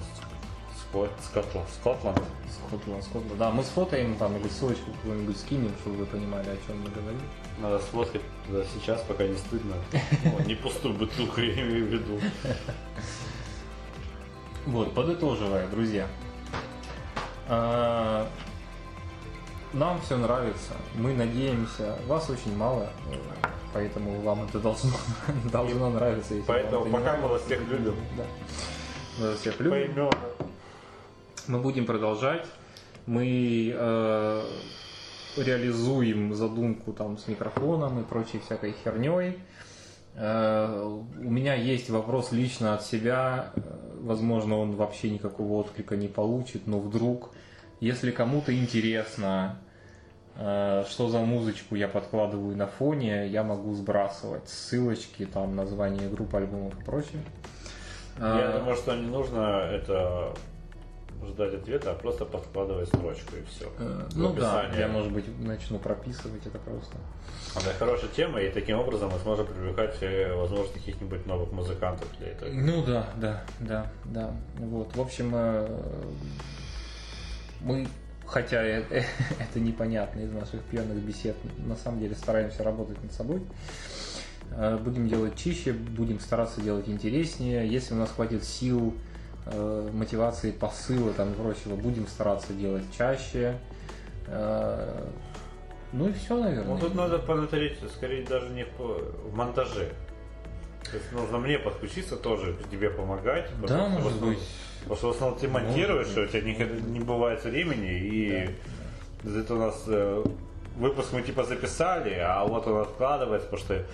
A: Скотланд. Скотланд.
B: Скотланд, Скотланд. Да, мы сфотаем там или ссылочку какую-нибудь скинем, чтобы вы понимали, о чем мы говорим.
A: Надо сфоткать туда сейчас, пока не стыдно. [LAUGHS] Ну, не пустую бутылку, я имею в виду.
B: Вот, подытоживая, друзья. А, Нам все нравится, мы надеемся, вас очень мало, э, поэтому вам это должно, [LAUGHS] должно нравиться.
A: Поэтому пока мы вас всех любим.
B: Да. Мы вас всех любим.
A: Поймем.
B: Мы будем продолжать. Мы э, реализуем задумку там с микрофоном и прочей всякой херней. Э, у меня есть вопрос лично от себя. Э, Возможно, он вообще никакого отклика не получит, но вдруг, если кому-то интересно, э, что за музычку я подкладываю на фоне, я могу сбрасывать ссылочки, там, название групп, альбомов и прочее.
A: Я
B: Э,
A: думаю, что не нужно это ждать ответа, а просто подкладывать строчку и все.
B: Э, Ну да, я, может быть, начну прописывать это просто.
A: Это хорошая тема, и таким образом мы сможем привлекать, э, возможно, каких-нибудь новых музыкантов для этого.
B: Ну да, да, да, да. Вот, в общем, э, мы, хотя [LAUGHS] это непонятно из наших пьяных бесед, на самом деле стараемся работать над собой. Будем делать чище, будем стараться делать интереснее. Если у нас хватит сил, э, мотивации, посыла там и прочего, будем стараться делать чаще. Э, Ну и все, наверное.
A: Ну тут надо понатарить, скорее даже не в, в монтаже. То есть нужно мне подключиться тоже, тебе помогать.
B: Да,
A: потому
B: может
A: основном-
B: быть.
A: Потому что в основном ты монтируешь, и у тебя никогда не бывает времени, и это у нас э, выпуск мы типа записали, а вот он откладывается, потому что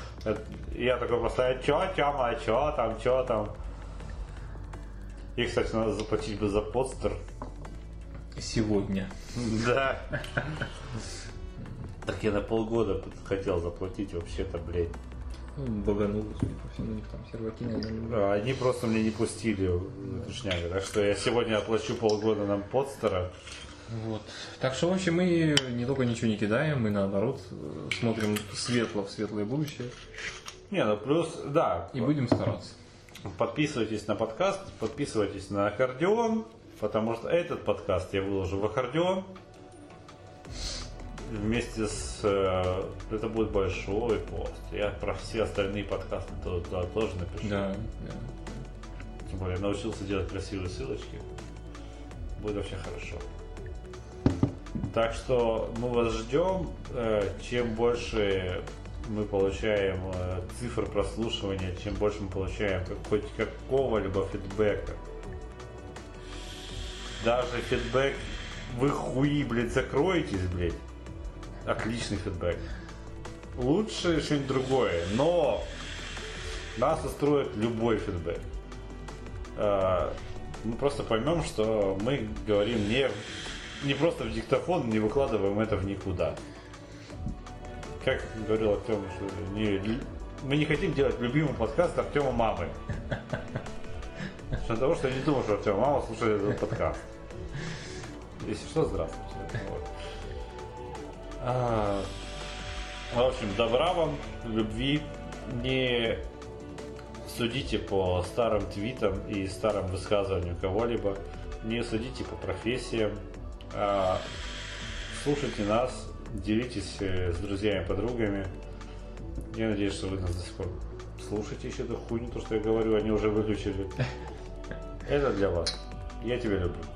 A: я такой просто, а чё, Тёма, а чё там, чё там. И, кстати, надо заплатить бы за постер.
B: Сегодня.
A: Да. Так я на полгода хотел заплатить вообще-то, блядь.
B: Ну, Багануло, судя по всему, у них там серваки, наверное,
A: А Они просто мне не пустили шнягу. Так что я сегодня оплачу полгода нам подстера.
B: Вот. Так что, в общем, мы не только ничего не кидаем, мы наоборот э, смотрим светло в светлое будущее
A: Не, ну плюс, да,
B: и будем стараться.
A: Подписывайтесь на подкаст, подписывайтесь на аккордеон, потому что этот подкаст я выложу в аккордеон. Вместе с... э, Это будет большой пост. Я про все остальные подкасты туда тоже напишу.
B: Да, да.
A: Тем более научился делать красивые ссылочки. Будет вообще хорошо. Так что мы вас ждем. Э, Чем больше мы получаем э, цифр прослушивания, чем больше мы получаем хоть какого-либо фидбэка. Даже фидбэк вы хуи, блядь, закроетесь, блядь. Отличный фидбэк. Лучше что-нибудь другое, но нас устроит любой фидбэк. А, мы просто поймем, что мы говорим не, не просто в диктофон, не выкладываем это в никуда. Как говорил Артем, что не, мы не хотим делать любимый подкаст Артема мамы. Что того, что я не думаю, что Артема мама слушает этот подкаст. Если что, здравствуйте. Вот. А, в общем, добра вам, любви. Не судите по старым твитам и старым высказываниям кого-либо. Не судите по профессиям. А, слушайте нас, делитесь э, с друзьями, подругами. Я надеюсь, что вы нас до сих пор слушаете еще эту хуйню, то, что я говорю, они уже выключили. [LAUGHS] Это для вас. Я тебя люблю.